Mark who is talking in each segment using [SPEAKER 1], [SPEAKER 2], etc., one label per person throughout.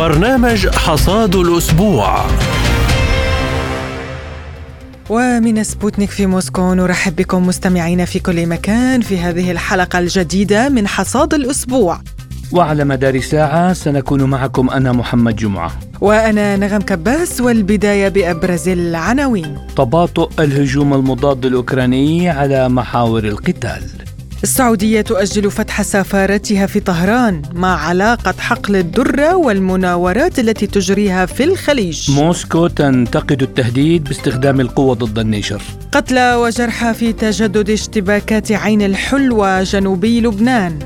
[SPEAKER 1] برنامج حصاد الأسبوع.
[SPEAKER 2] ومن سبوتنيك في موسكو نرحب بكم مستمعين في كل مكان في هذه الحلقة الجديدة من حصاد الأسبوع.
[SPEAKER 3] وعلى مدار ساعة سنكون معكم أنا محمد جمعة.
[SPEAKER 2] وأنا نغم كباس والبداية بأبرز العناوين.
[SPEAKER 3] تباطؤ الهجوم المضاد الأوكراني على محاور القتال.
[SPEAKER 2] السعودية تؤجل فتح سفارتها في طهران مع علاقة حقل الدرة والمناورات التي تجريها في الخليج.
[SPEAKER 3] موسكو تنتقد التهديد باستخدام القوة ضد النيجر
[SPEAKER 2] قتلى وجرحى في تجدد اشتباكات عين الحلوى جنوبي لبنان.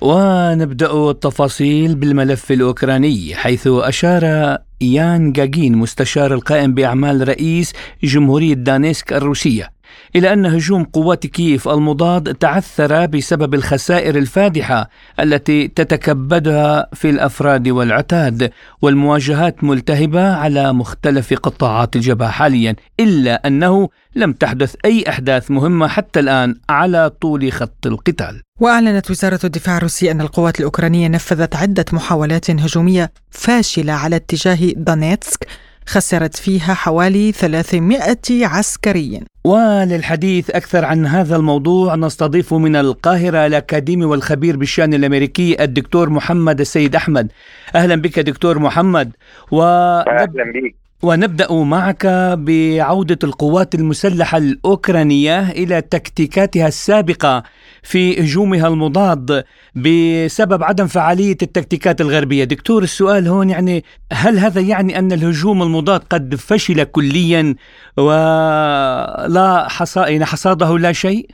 [SPEAKER 3] ونبدأ التفاصيل بالملف الأوكراني حيث أشار يان جاجين مستشار القائم بأعمال رئيس جمهورية دانيسك الروسية. إلى أن هجوم قوات كييف المضاد تعثر بسبب الخسائر الفادحة التي تتكبدها في الأفراد والعتاد والمواجهات ملتهبة على مختلف قطاعات الجبهة حاليا إلا أنه لم تحدث أي أحداث مهمة حتى الآن على طول خط القتال.
[SPEAKER 2] وأعلنت وزارة الدفاع الروسية أن القوات الأوكرانية نفذت عدة محاولات هجومية فاشلة على اتجاه دونيتسك خسرت فيها حوالي 300 عسكري
[SPEAKER 3] وللحديث أكثر عن هذا الموضوع نستضيف من القاهرة الأكاديمي والخبير بالشأن الأمريكي الدكتور محمد السيد أحمد. أهلا بك دكتور محمد
[SPEAKER 4] و... أهلا بك
[SPEAKER 3] ونبدأ معك بعودة القوات المسلحة الأوكرانية إلى تكتيكاتها السابقة في هجومها المضاد بسبب عدم فعالية التكتيكات الغربية، دكتور السؤال هون يعني هل هذا يعني أن الهجوم المضاد قد فشل كليا ولا حصا يعني حصاده لا شيء؟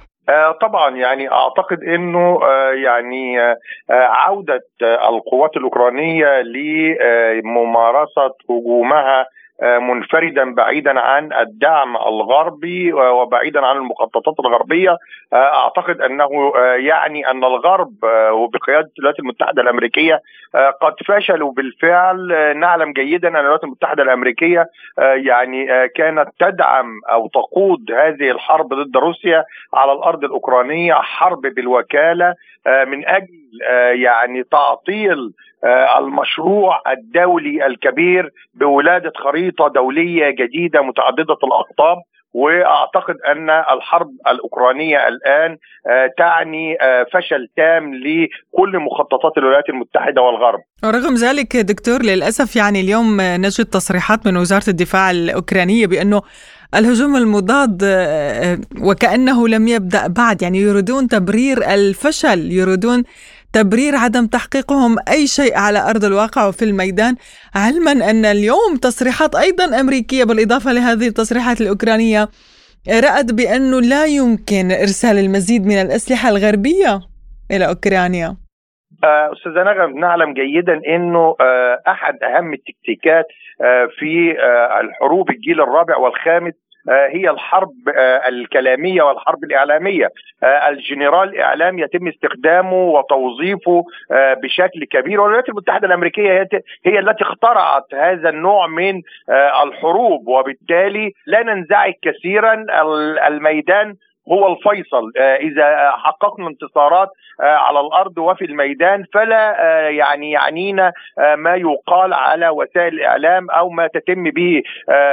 [SPEAKER 4] طبعا يعني أعتقد إنه يعني عودة القوات الأوكرانية لممارسة هجومها منفردا بعيدا عن الدعم الغربي وبعيدا عن المخططات الغربية. أعتقد أنه يعني أن الغرب وبقيادة الولايات المتحدة الأمريكية قد فشلوا بالفعل. نعلم جيدا أن الولايات المتحدة الأمريكية يعني كانت تدعم أو تقود هذه الحرب ضد روسيا على الأرض الأوكرانية حرب بالوكالة من أجل يعني تعطيل المشروع الدولي الكبير بولادة خريطة دولية جديدة متعددة الأقطاب وأعتقد أن الحرب الأوكرانية الآن تعني فشل تام لكل مخططات الولايات المتحدة والغرب.
[SPEAKER 2] ورغم ذلك دكتور للأسف يعني اليوم نجد تصريحات من وزارة الدفاع الأوكرانية بأنه الهجوم المضاد وكأنه لم يبدأ بعد يعني يريدون تبرير الفشل يريدون تبرير عدم تحقيقهم أي شيء على أرض الواقع وفي الميدان علما أن اليوم تصريحات أيضا أمريكية بالإضافة لهذه التصريحات الأوكرانية رأت بأنه لا يمكن إرسال المزيد من الأسلحة الغربية إلى أوكرانيا.
[SPEAKER 4] أستاذة نغم نعلم جيدا أنه أحد أهم التكتيكات في الحروب الجيل الرابع والخامس هي الحرب الكلامية والحرب الإعلامية. الجنرال الإعلام يتم استخدامه وتوظيفه بشكل كبير. والولايات المتحدة الأمريكية هي التي اخترعت هذا النوع من الحروب. وبالتالي لا ننزعج كثيرا الميدان هو الفيصل. إذا حققنا انتصارات على الأرض وفي الميدان فلا يعني يعنينا ما يقال على وسائل الإعلام أو ما تتم به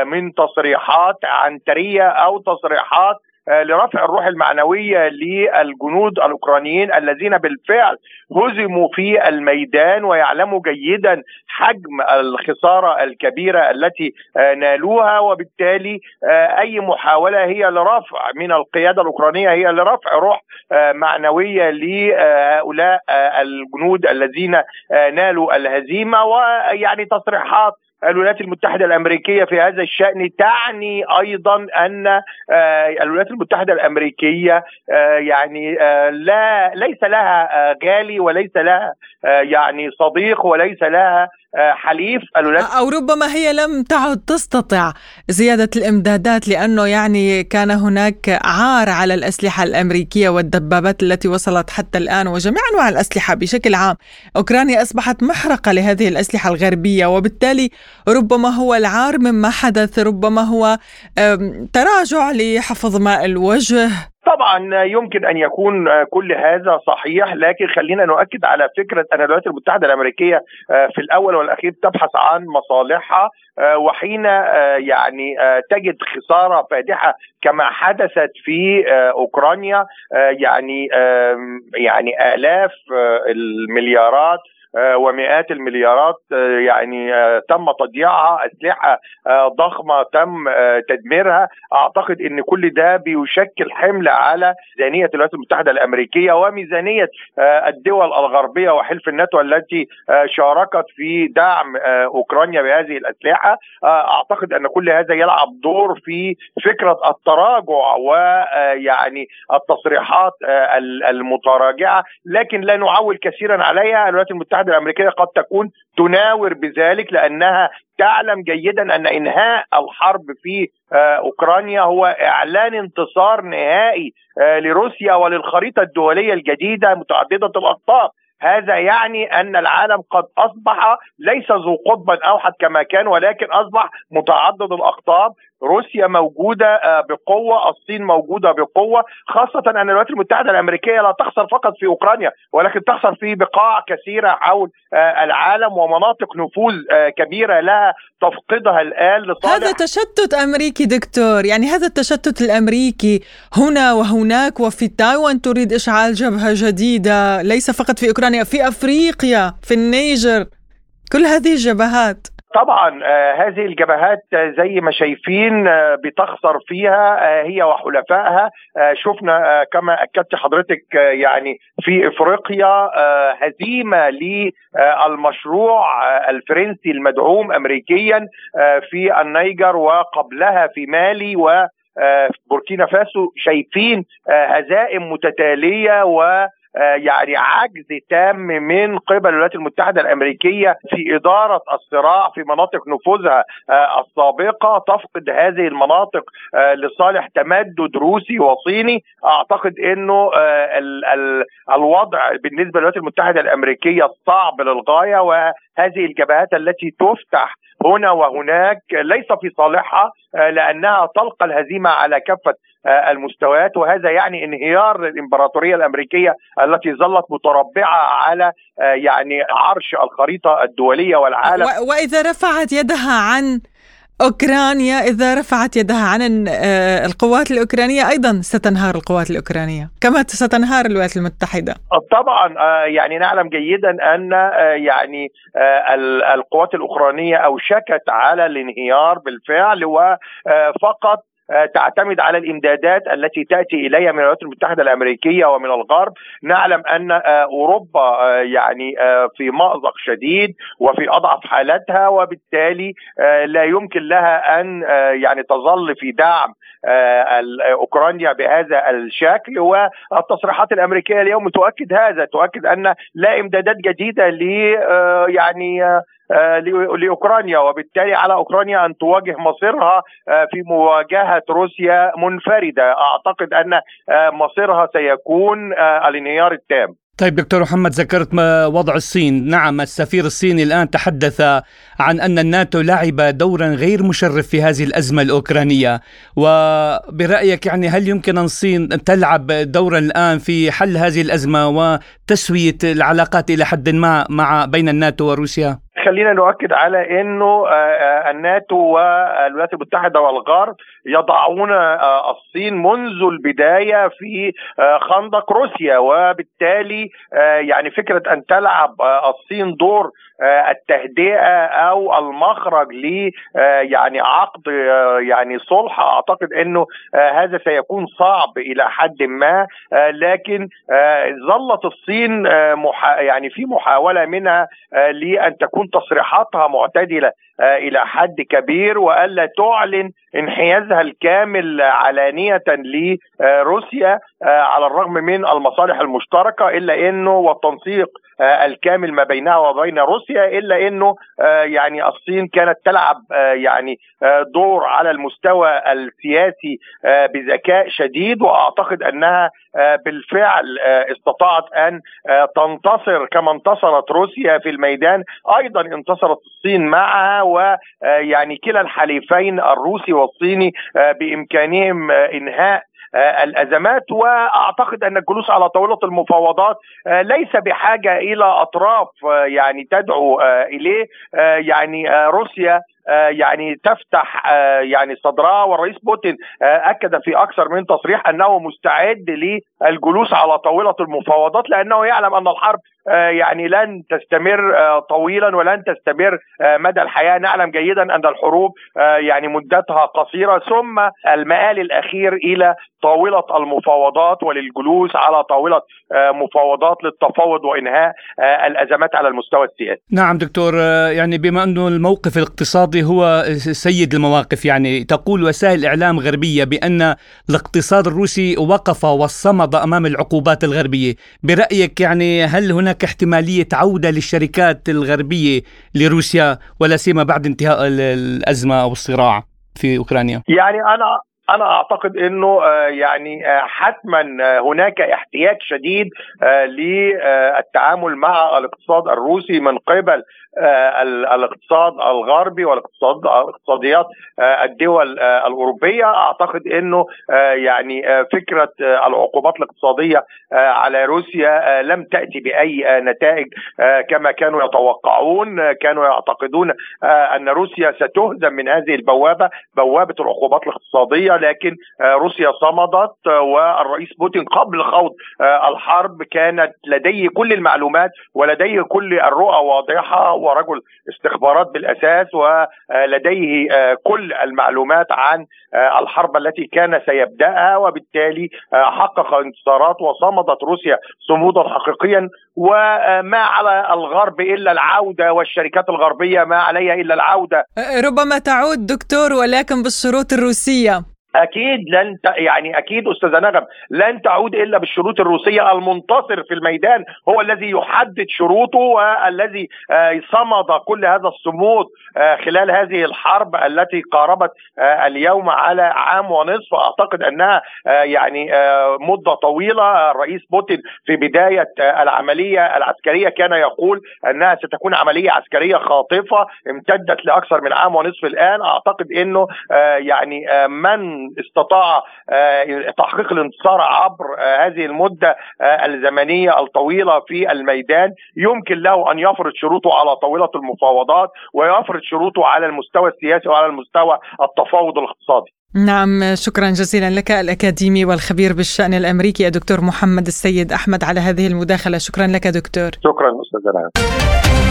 [SPEAKER 4] من تصريحات عنترية أو تصريحات لرفع الروح المعنوية للجنود الأوكرانيين الذين بالفعل هزموا في الميدان ويعلموا جيدا حجم الخسارة الكبيرة التي نالوها. وبالتالي أي محاولة هي لرفع من القيادة الأوكرانية هي لرفع روح معنوية لهؤلاء الجنود الذين نالوا الهزيمة. ويعني تصريحات الولايات المتحدة الأمريكية في هذا الشأن تعني أيضا أن الولايات المتحدة الأمريكية يعني لا ليس لها غالي وليس لها يعني صديق وليس لها حليف الولايات
[SPEAKER 2] أو ربما هي لم تعد تستطع زيادة الإمدادات لأنه يعني كان هناك عار على الأسلحة الأمريكية والدبابات التي وصلت حتى الآن وجميع أنواع الأسلحة بشكل عام. أوكرانيا أصبحت محرقة لهذه الأسلحة الغربية وبالتالي ربما هو العار مما حدث ربما هو تراجع لحفظ ماء الوجه.
[SPEAKER 4] طبعا يمكن أن يكون كل هذا صحيح لكن خلينا نؤكد على فكرة أن الولايات المتحدة الأمريكية في الأول والأخير تبحث عن مصالحها وحين يعني تجد خسارة فادحة كما حدثت في أوكرانيا يعني يعني آلاف المليارات آه، ومئات المليارات آه، يعني آه، تم تضييعها أسلحة ضخمة تم تدميرها. أعتقد إن كل ده بيشكل حمل على ميزانية الولايات المتحدة الأمريكية وميزانية الدول الغربية وحلف الناتو التي شاركت في دعم أوكرانيا بهذه الأسلحة. أعتقد أن كل هذا يلعب دور في فكرة التراجع ويعني التصريحات المتراجعة. لكن لا نعول كثيرا عليها. الولايات المتحدة المتحده الأمريكية قد تكون تناور بذلك لأنها تعلم جيدا أن إنهاء الحرب في آه، أوكرانيا هو إعلان انتصار نهائي آه، لروسيا وللخريطة الدولية الجديدة متعددة الاقطاب هذا يعني أن العالم قد أصبح ليس ذو قطب أوحد كما كان ولكن أصبح متعدد الأقطاب. روسيا موجودة آه، بقوة الصين موجودة بقوة خاصة أن الولايات المتحدة الأمريكية لا تخسر فقط في أوكرانيا ولكن تخسر في بقاع كثيرة حول آه، العالم ومناطق نفوذ آه، كبيرة لها تفقدها الآن
[SPEAKER 2] لصالح هذا تشتت أمريكي دكتور يعني هذا التشتت الأمريكي هنا وهناك وفي تايوان تريد إشعال جبهة جديدة ليس فقط في أوكرانيا في أفريقيا في النيجر كل هذه الجبهات.
[SPEAKER 4] طبعا آه هذه الجبهات آه زي ما شايفين آه بتخسر فيها هي وحلفائها. شفنا كما أكدت حضرتك يعني في إفريقيا هزيمة للمشروع الفرنسي المدعوم امريكيا في النيجر وقبلها في مالي و بوركينا فاسو شايفين هزائم متتالية و يعني عجز تام من قبل الولايات المتحدة الأمريكية في إدارة الصراع في مناطق نفوذها آه، السابقة. تفقد هذه المناطق آه، لصالح تمدد روسي وصيني. أعتقد إنه الوضع بالنسبة للولايات المتحدة الأمريكية صعب للغاية وهذه الجبهات التي تفتح هنا وهناك ليس في صالحها لأنها تلقى الهزيمة على كافة المستويات. وهذا يعني انهيار الإمبراطورية الأمريكية التي ظلت متربعة على يعني عرش الخريطة الدولية والعالم.
[SPEAKER 2] وإذا رفعت يدها عن أوكرانيا إذا رفعت يدها عن القوات الأوكرانية أيضا ستنهار القوات الأوكرانية كما ستنهار الولايات المتحدة.
[SPEAKER 4] طبعا يعني نعلم جيدا أن يعني القوات الأوكرانية أوشكت على الانهيار بالفعل وفقط آه، تعتمد على الإمدادات التي تأتي إليها من الولايات المتحدة الأمريكية ومن الغرب. نعلم أن آه، أوروبا آه، يعني في مأزق شديد وفي أضعف حالتها وبالتالي لا يمكن لها أن يعني تظل في دعم أوكرانيا بهذا الشكل والتصريحات الأمريكية اليوم تؤكد هذا تؤكد أن لا إمدادات جديدة ل يعني آه، لأوكرانيا وبالتالي على أوكرانيا أن تواجه مصيرها آه، في مواجهة روسيا منفردة. أعتقد أن آه، مصيرها سيكون الانهيار التام.
[SPEAKER 3] طيب دكتور محمد ذكرت وضع الصين نعم السفير الصيني الآن تحدث عن أن الناتو لعب دورا غير مشرف في هذه الأزمة الأوكرانية وبرأيك يعني هل يمكن الصين تلعب دورا الآن في حل هذه الأزمة وتسوية العلاقات إلى حد ما مع بين الناتو وروسيا؟
[SPEAKER 4] خلينا نؤكد على إنه آه، آه، الناتو والولايات المتحدة والغرب يضعون آه، الصين منذ البداية في خندق روسيا وبالتالي يعني فكرة أن تلعب الصين دور التهدئة أو المخرج ل يعني عقد يعني صلح أعتقد إنه هذا سيكون صعب إلى حد ما لكن ظلت الصين يعني في محاولة منها لأن تكون تصريحاتها معتدلة. آه، إلى حد كبير وألا تعلن انحيازها الكامل علانية لروسيا آه، على الرغم من المصالح المشتركة إلا إنه والتنسيق آه، الكامل ما بينها وبين روسيا إلا إنه يعني الصين كانت تلعب يعني دور على المستوى السياسي بذكاء شديد وأعتقد أنها بالفعل استطاعت أن تنتصر كما انتصرت روسيا في الميدان. أيضا انتصرت الصين معها ويعني كلا الحليفين الروسي والصيني بإمكانهم إنهاء الأزمات. وأعتقد أن الجلوس على طاولة المفاوضات ليس بحاجة إلى أطراف يعني تدعو إليه يعني روسيا آه، يعني تفتح آه، يعني صدرها والرئيس بوتين آه، أكد في أكثر من تصريح أنه مستعد للجلوس على طاولة المفاوضات لأنه يعلم أن الحرب يعني لن تستمر طويلا ولن تستمر مدى الحياة نعلم جيدا أن الحروب يعني مدتها قصيرة ثم المآل الأخير إلى طاولة المفاوضات وللجلوس على طاولة مفاوضات للتفاوض وإنهاء الأزمات على المستوى السياسي.
[SPEAKER 3] نعم دكتور يعني بما أنه الموقف الاقتصادي الاقتصادي هو سيد المواقف. يعني تقول وسائل إعلام غربية بأن الاقتصاد الروسي وقف وصمد أمام العقوبات الغربية. برأيك يعني هل هناك احتمالية عودة للشركات الغربية لروسيا ولا سيما بعد انتهاء الأزمة أو الصراع في أوكرانيا؟
[SPEAKER 4] يعني أنا أنا أعتقد إنه آه، يعني آه، حتما آه، هناك احتياج شديد للتعامل مع الاقتصاد الروسي من قبل الاقتصاد الغربي والاقتصاد اقتصاديات الدول الأوروبية. أعتقد إنه يعني فكرة العقوبات الاقتصادية على روسيا لم تأتي بأي نتائج كما كانوا يتوقعون كانوا يعتقدون أن روسيا ستهزم من هذه البوابة بوابة العقوبات الاقتصادية. لكن آه، روسيا صمدت آه، والرئيس بوتين قبل خوض آه، الحرب كانت لديه كل المعلومات ولديه كل الرؤى واضحة ورجل استخبارات بالأساس ولديه كل المعلومات عن الحرب التي كان سيبدأها وبالتالي حقق انتصارات وصمدت روسيا صمودا حقيقيا وما على الغرب إلا العودة والشركات الغربية ما عليها إلا العودة.
[SPEAKER 2] ربما تعود دكتور ولكن بالشروط الروسية.
[SPEAKER 4] أكيد لن ت... يعني أكيد أستاذة نغم لن تعود إلا بالشروط الروسية المنتصر في الميدان هو الذي يحدد شروطه والذي آه، صمد كل هذا الصمود آه، خلال هذه الحرب التي قاربت آه، اليوم على عام ونصف. أعتقد أنها يعني مدة طويلة. الرئيس بوتين في بداية العملية العسكرية كان يقول أنها ستكون عملية عسكرية خاطفة امتدت لأكثر من عام ونصف الآن. أعتقد إنه يعني من استطاع آه، تحقيق الانتصار عبر آه، هذه المدة آه، الزمنية الطويلة في الميدان. يمكن له أن يفرض شروطه على طاوله المفاوضات ويفرض شروطه على المستوى السياسي وعلى المستوى التفاوض الاقتصادي.
[SPEAKER 2] نعم شكرا جزيلا لك الأكاديمي والخبير بالشأن الأمريكي الدكتور محمد السيد أحمد على هذه المداخلة. شكرا لك دكتور.
[SPEAKER 4] شكرا أستاذ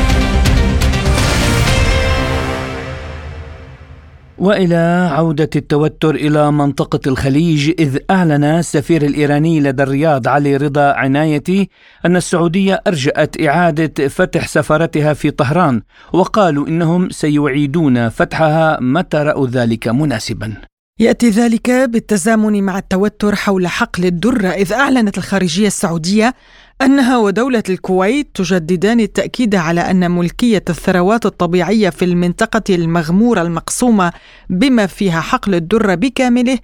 [SPEAKER 3] وإلى عودة التوتر إلى منطقة الخليج إذ أعلن السفير الإيراني لدى الرياض علي رضا عنايتي أن السعودية أرجأت إعادة فتح سفارتها في طهران وقالوا إنهم سيعيدون فتحها متى راوا ذلك مناسبا.
[SPEAKER 2] يأتي ذلك بالتزامن مع التوتر حول حقل الدره إذ أعلنت الخارجية السعودية أنها ودولة الكويت تجددان التأكيد على أن ملكية الثروات الطبيعية في المنطقة المغمورة المقسومة بما فيها حقل الدره بكامله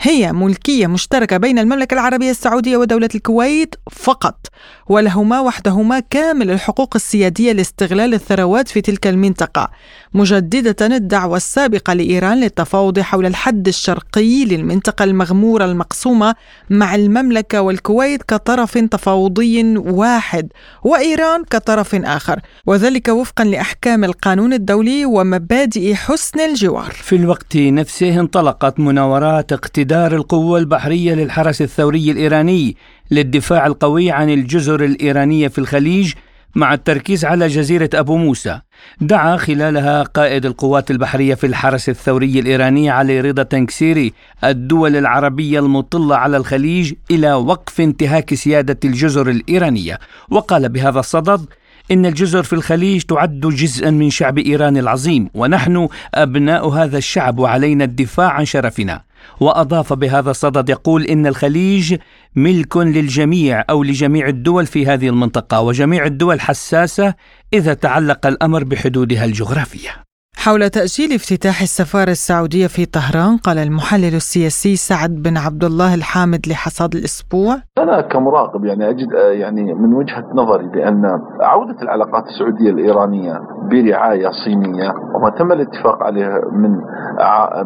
[SPEAKER 2] هي ملكية مشتركة بين المملكة العربية السعودية ودولة الكويت فقط ولهما وحدهما كامل الحقوق السيادية لاستغلال الثروات في تلك المنطقة مجددة الدعوة السابقة لإيران للتفاوض حول الحد الشرقي للمنطقة المغمورة المقسومة مع المملكة والكويت كطرف تفاوضي واحد وإيران كطرف آخر وذلك وفقا لأحكام القانون الدولي ومبادئ حسن الجوار.
[SPEAKER 3] في الوقت نفسه انطلقت مناورات اقتدار إدار القوة البحرية للحرس الثوري الإيراني للدفاع القوي عن الجزر الإيرانية في الخليج مع التركيز على جزيرة أبو موسى. دعا خلالها قائد القوات البحرية في الحرس الثوري الإيراني علي رضا تنكسيري الدول العربية المطلة على الخليج إلى وقف انتهاك سيادة الجزر الإيرانية. وقال بهذا الصدد إن الجزر في الخليج تعد جزءا من شعب إيران العظيم ونحن أبناء هذا الشعب وعلينا الدفاع عن شرفنا. وأضاف بهذا الصدد يقول إن الخليج ملك للجميع أو لجميع الدول في هذه المنطقة وجميع الدول حساسة إذا تعلق الأمر بحدودها الجغرافية.
[SPEAKER 2] حول تأجيل افتتاح السفارة السعودية في طهران قال المحلل السياسي سعد بن عبد الله الحامد لحصاد الأسبوع.
[SPEAKER 5] أنا كمراقب يعني أجد يعني من وجهة نظري بأن عودة العلاقات السعودية الإيرانية برعاية صينية. وما تم الاتفاق عليه من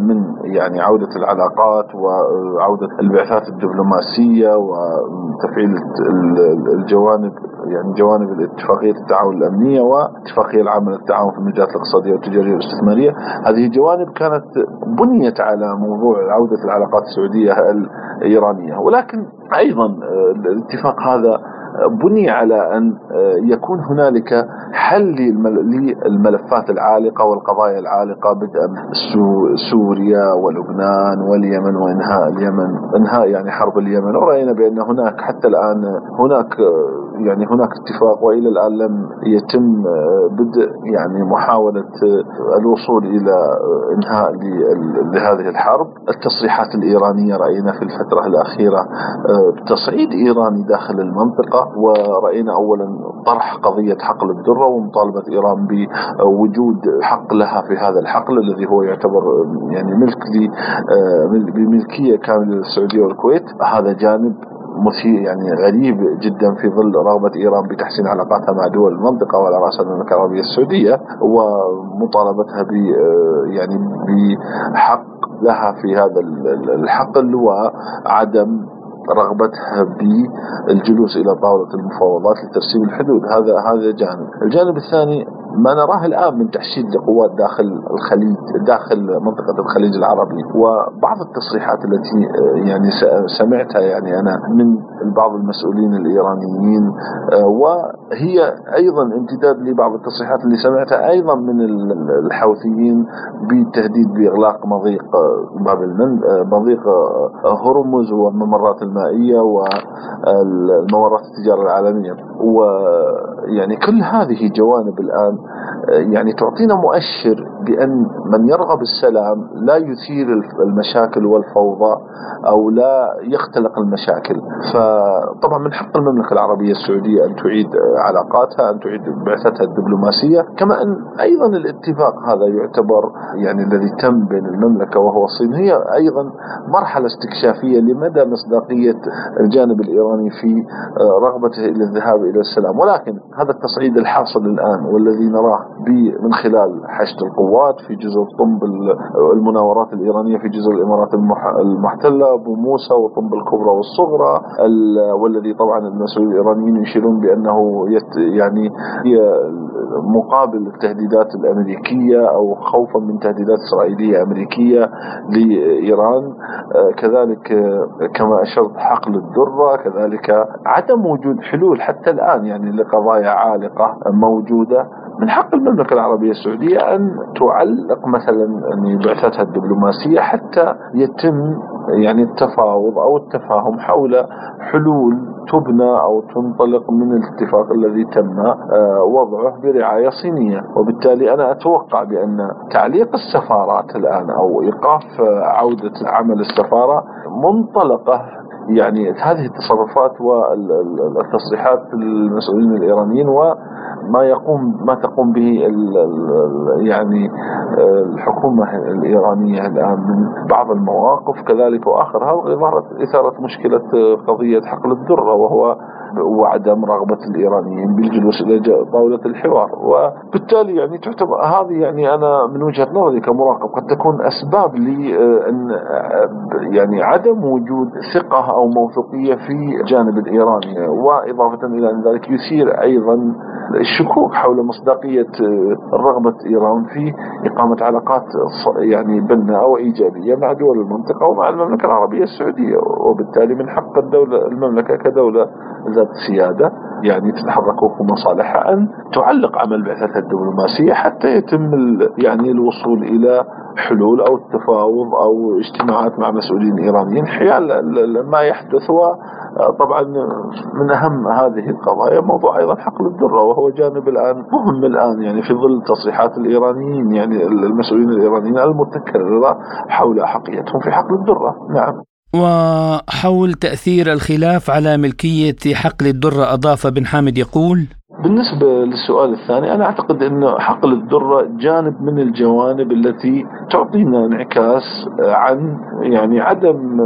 [SPEAKER 5] من يعني عودة العلاقات وعودة البعثات الدبلوماسية وتفعيل الجوانب يعني جوانب الاتفاقية التعاون الأمنية واتفاقية العامة للتعاون في المجالات الاقتصادية والتجارية والاستثمارية. هذه جوانب كانت بنيت على موضوع عودة العلاقات السعودية الإيرانية. ولكن أيضا الاتفاق هذا بني على أن يكون هنالك حل للملفات العالقة والقضايا العالقة بدءا سوريا ولبنان واليمن وإنهاء اليمن إنهاء يعني حرب اليمن. ورأينا بأن هناك حتى الآن هناك يعني هناك اتفاق وإلى الآن لم يتم بدء يعني محاولة الوصول إلى إنهاء لهذه الحرب، التصريحات الإيرانية رأينا في الفترة الأخيرة تصعيد ايراني داخل المنطقة ورأينا أولا طرح قضية حقل الذرة ومطالبة إيران بوجود حق لها في هذا الحقل الذي هو يعتبر يعني ملك بملكية كاملة للسعودية والكويت. هذا جانب مثير يعني غريب جدا في ظل رغبة إيران بتحسين علاقاتها مع دول المنطقة وعلى رأس المملكة العربية السعودية ومطالبتها ب يعني بحق لها في هذا الحقل وعدم رغبتها بالجلوس إلى طاولة المفاوضات لترسيم الحدود. هذا هذا جانب، الجانب الثاني ما نراه الآن من تحشيد لقوات داخل الخليج داخل منطقة الخليج العربي. وبعض التصريحات التي يعني سمعتها يعني أنا من بعض المسؤولين الإيرانيين وهي أيضا امتداد لبعض التصريحات اللي سمعتها أيضا من الحوثيين بالتهديد بإغلاق مضيق باب مضيق هرمز والممرات المائية والممرات التجارة العالمية. ويعني كل هذه جوانب الآن يعني تعطينا مؤشر بأن من يرغب السلام لا يثير المشاكل والفوضى أو لا يختلق المشاكل. فطبعا من حق المملكة العربية السعودية أن تعيد علاقاتها أن تعيد بعثتها الدبلوماسية. كما أن أيضا الاتفاق هذا يعتبر يعني الذي تم بين المملكة وهو الصين هي أيضا مرحلة استكشافية لمدى مصداقية الجانب الإيراني في رغبته إلى الذهاب إلى السلام. ولكن هذا التصعيد الحاصل الآن والذي نراه من خلال حشد القوات في جزر طنب المناورات الإيرانية في جزر الإمارات المحتلة أبو موسى وطنب الكبرى والصغرى والذي طبعا المسؤولين الإيرانيين يشيرون بأنه يعني هي مقابل التهديدات الأمريكية أو خوفا من تهديدات إسرائيلية أمريكية لإيران. كذلك كما أشرت حقل الذرة كذلك عدم وجود حلول حتى الآن يعني لقضايا عالقة موجودة. من حق المملكة العربية السعودية أن تعلق مثلا يعني بعثتها الدبلوماسية حتى يتم يعني التفاوض أو التفاهم حول حلول تبنى أو تنطلق من الاتفاق الذي تم آه، وضعه برعاية صينية. وبالتالي أنا أتوقع بأن تعليق السفارات الآن أو إيقاف عودة عمل السفارة منطلقة يعني هذه التصرفات والتصريحات المسؤولين الإيرانيين و ما يقوم ما تقوم به يعني الحكومة الإيرانية الآن من بعض المواقف. كذلك وآخرها إثارة مشكلة قضية حقل الذرة وهو وعدم رغبة الإيرانيين بالجلوس إلى طاولة الحوار. وبالتالي يعني تعتبر هذه يعني أنا من وجهة نظري كمراقب قد تكون أسباب لأن يعني عدم وجود ثقة أو موثوقية في الجانب الإيراني وإضافة إلى ذلك يثير أيضا الشكوك حول مصداقية رغبة إيران في إقامة علاقات يعني بناءة وإيجابية مع دول المنطقة ومع المملكة العربية السعودية. وبالتالي من حق الدولة المملكة كدولة ذات سيادة يعني تتحرك وفق مصالحها أن تعلق عمل بعثتها الدبلوماسية حتى يتم يعني الوصول إلى حلول أو التفاوض أو اجتماعات مع مسؤولين إيرانيين. حيال ما يحدث. وطبعا من أهم هذه القضايا موضوع أيضا حقل الذرة وهو جانب الآن مهم الآن يعني في ظل تصريحات الإيرانيين يعني المسؤولين الإيرانيين المتكررة حول أحقيتهم في حقل الذرة. نعم.
[SPEAKER 3] وحول تأثير الخلاف على ملكية حقل الدرة أضاف بن حامد يقول
[SPEAKER 5] بالنسبة للسؤال الثاني أنا أعتقد أنه حقل الذرة جانب من الجوانب التي تعطينا انعكاس عن يعني عدم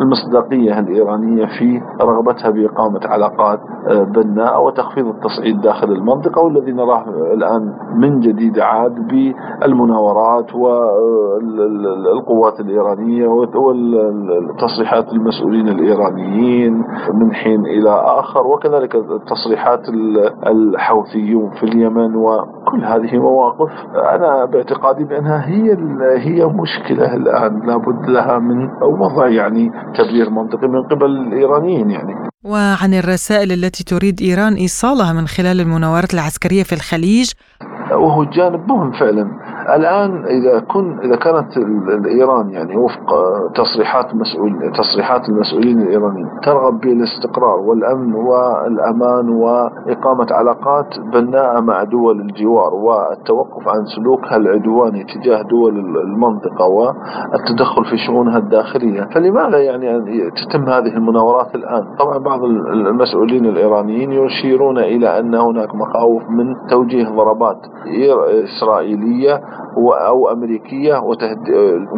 [SPEAKER 5] المصداقية الإيرانية في رغبتها بإقامة علاقات بناءة وتخفيض التصعيد داخل المنطقة والذي نراه الآن من جديد عاد بالمناورات والقوات الإيرانية والتصريحات المسؤولين الإيرانيين من حين إلى آخر وكذلك تصريحات الحوثيون في اليمن وكل هذه مواقف أنا باعتقادي بأنها هي هي مشكلة الآن لابد لها من وضع يعني تبرير منطقي من قبل الإيرانيين يعني.
[SPEAKER 2] وعن الرسائل التي تريد إيران إيصالها من خلال المناورات العسكرية في الخليج.
[SPEAKER 5] وهو جانب مهم فعلا. الآن إذا كن إذا كانت ايران يعني وفق تصريحات مسؤول تصريحات المسؤولين الإيرانيين ترغب بالاستقرار والأمن والأمان وإقامة علاقات بناءة مع دول الجوار والتوقف عن سلوكها العدواني تجاه دول المنطقة والتدخل في شؤونها الداخلية، فلماذا يعني أن تتم هذه المناورات الآن؟ طبعا بعض المسؤولين الإيرانيين يشيرون إلى أن هناك مخاوف من توجيه ضربات إسرائيلية أو أمريكية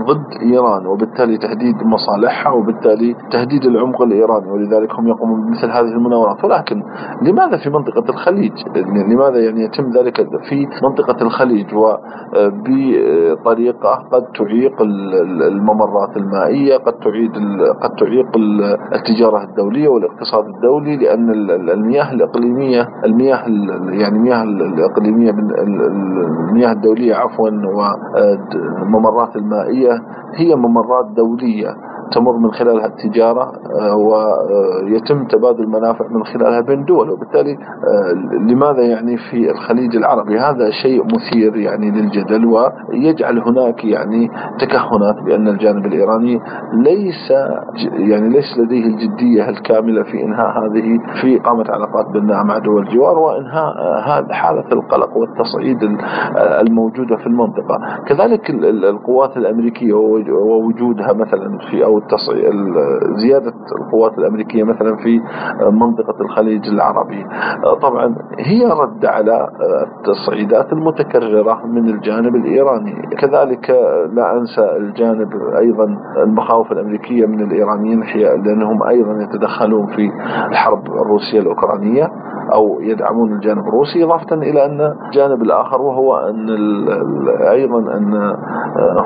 [SPEAKER 5] ضد إيران وبالتالي تهديد مصالحها وبالتالي تهديد العمق الإيراني ولذلك هم يقومون بمثل هذه المناورات. ولكن لماذا في منطقة الخليج؟ لماذا يعني يتم ذلك في منطقة الخليج؟ وبطريقة قد تعيق الممرات المائية قد تعيد قد تعيق التجارة الدولية والاقتصاد الدولي لأن المياه الإقليمية المياه يعني المياه الإقليمية المياه الدولية عفوا والممرات المائية هي ممرات دولية. تمر من خلالها التجارة آه، ويتم تبادل المنافع من خلالها بين دول وبالتالي آه، لماذا يعني في الخليج العربي؟ هذا شيء مثير يعني للجدل ويجعل هناك يعني تكهنات بأن الجانب الإيراني ليس يعني ليس لديه الجدية الكاملة في إنهاء هذه في إقامة علاقات بناءة مع دول الجوار وإنهاء حالة القلق والتصعيد الموجودة في المنطقة. كذلك القوات الأمريكية ووجودها مثلا في أو زيادة القوات الأمريكية مثلا في منطقة الخليج العربي. طبعا هي رد على التصعيدات المتكررة من الجانب الإيراني. كذلك لا أنسى الجانب أيضا المخاوف الأمريكية من الإيرانيين لأنهم أيضا يتدخلون في الحرب الروسية الأوكرانية أو يدعمون الجانب الروسي إضافة إلى أن الجانب الآخر وهو أن أيضا أن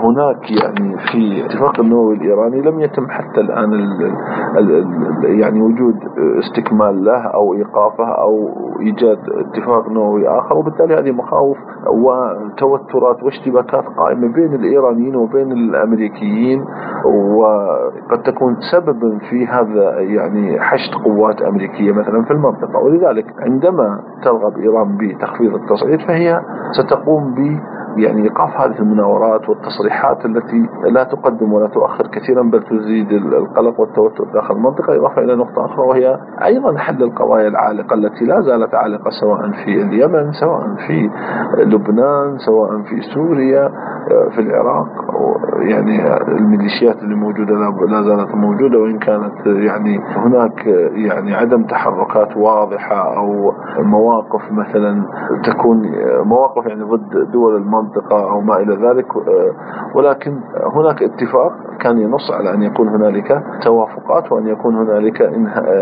[SPEAKER 5] هناك يعني في اتفاق النووي الإيراني لم يتم حتى الآن ال ال يعني وجود استكمال له أو إيقافه أو إيجاد اتفاق نووي آخر وبالتالي هذه مخاوف وتوترات واشتباكات قائمة بين الإيرانيين وبين الأمريكيين وقد تكون سببا في هذا يعني حشد قوات أمريكية مثلا في المنطقة. ولذلك عندما ترغب إيران بتخفيض التصعيد فهي ستقوم ب يعني إيقاف هذه المناورات والتصريحات التي لا تقدم ولا تؤخر كثيرا بل تزيد القلق والتوتر داخل المنطقة. إضافة إلى نقطة أخرى وهي أيضا حل القضايا العالقة التي لا زالت عالقة سواء في اليمن سواء في لبنان سواء في سوريا في العراق. يعني الميليشيات اللي موجودة لا زالت موجودة وإن كانت يعني هناك يعني عدم تحركات واضحة أو مواقف مثلا تكون مواقف يعني ضد دول المنطقة أو ما إلى ذلك ولكن هناك اتفاق كان ينص على أن يكون هنالك توافقات وأن يكون هنالك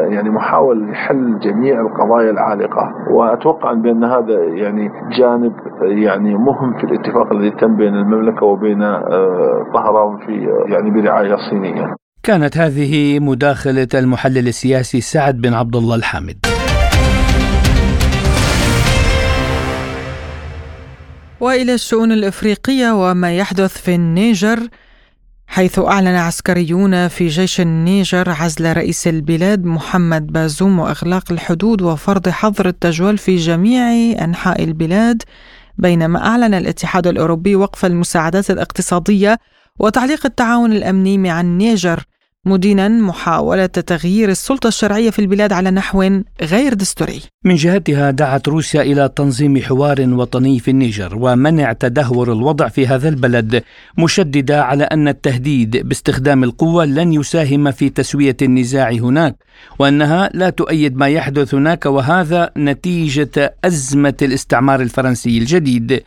[SPEAKER 5] يعني محاولة لحل جميع القضايا العالقة وأتوقع بأن هذا يعني جانب يعني مهم في الاتفاق الذي تم بين المملكة وبين آه، طهران في يعني برعاية صينية.
[SPEAKER 3] كانت هذه مداخلة المحلل السياسي سعد بن عبد الله الحامد.
[SPEAKER 2] وإلى الشؤون الإفريقية وما يحدث في النيجر حيث أعلن عسكريون في جيش النيجر عزل رئيس البلاد محمد بازوم وإغلاق الحدود وفرض حظر التجوال في جميع أنحاء البلاد بينما أعلن الاتحاد الأوروبي وقف المساعدات الاقتصادية وتعليق التعاون الأمني مع النيجر. مدينا محاولة تغيير السلطة الشرعية في البلاد على نحو غير دستوري.
[SPEAKER 3] من جهتها دعت روسيا إلى تنظيم حوار وطني في النيجر ومنع تدهور الوضع في هذا البلد مشددة على أن التهديد باستخدام القوة لن يساهم في تسوية النزاع هناك وأنها لا تؤيد ما يحدث هناك وهذا نتيجة أزمة الاستعمار الفرنسي الجديد.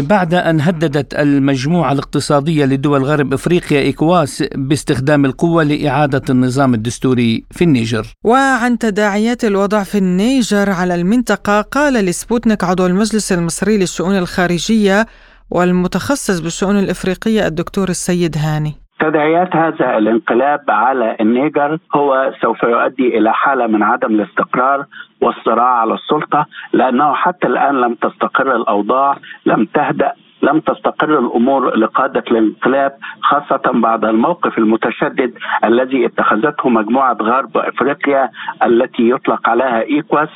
[SPEAKER 3] بعد أن هددت المجموعة الاقتصادية لدول غرب إفريقيا إيكواس باستخدام القوة لإعادة النظام الدستوري في النيجر.
[SPEAKER 2] وعن تداعيات الوضع في النيجر على المنطقة قال لسبوتنيك عضو المجلس المصري للشؤون الخارجية والمتخصص بالشؤون الإفريقية الدكتور السيد هاني.
[SPEAKER 6] تداعيات هذا الانقلاب على النيجر هو سوف يؤدي إلى حالة من عدم الاستقرار والصراع على السلطة لأنه حتى الآن لم تستقر الأوضاع لم تهدأ لم تستقر الأمور لقادة الانقلاب خاصة بعد الموقف المتشدد الذي اتخذته مجموعة غرب أفريقيا التي يطلق عليها إيكواس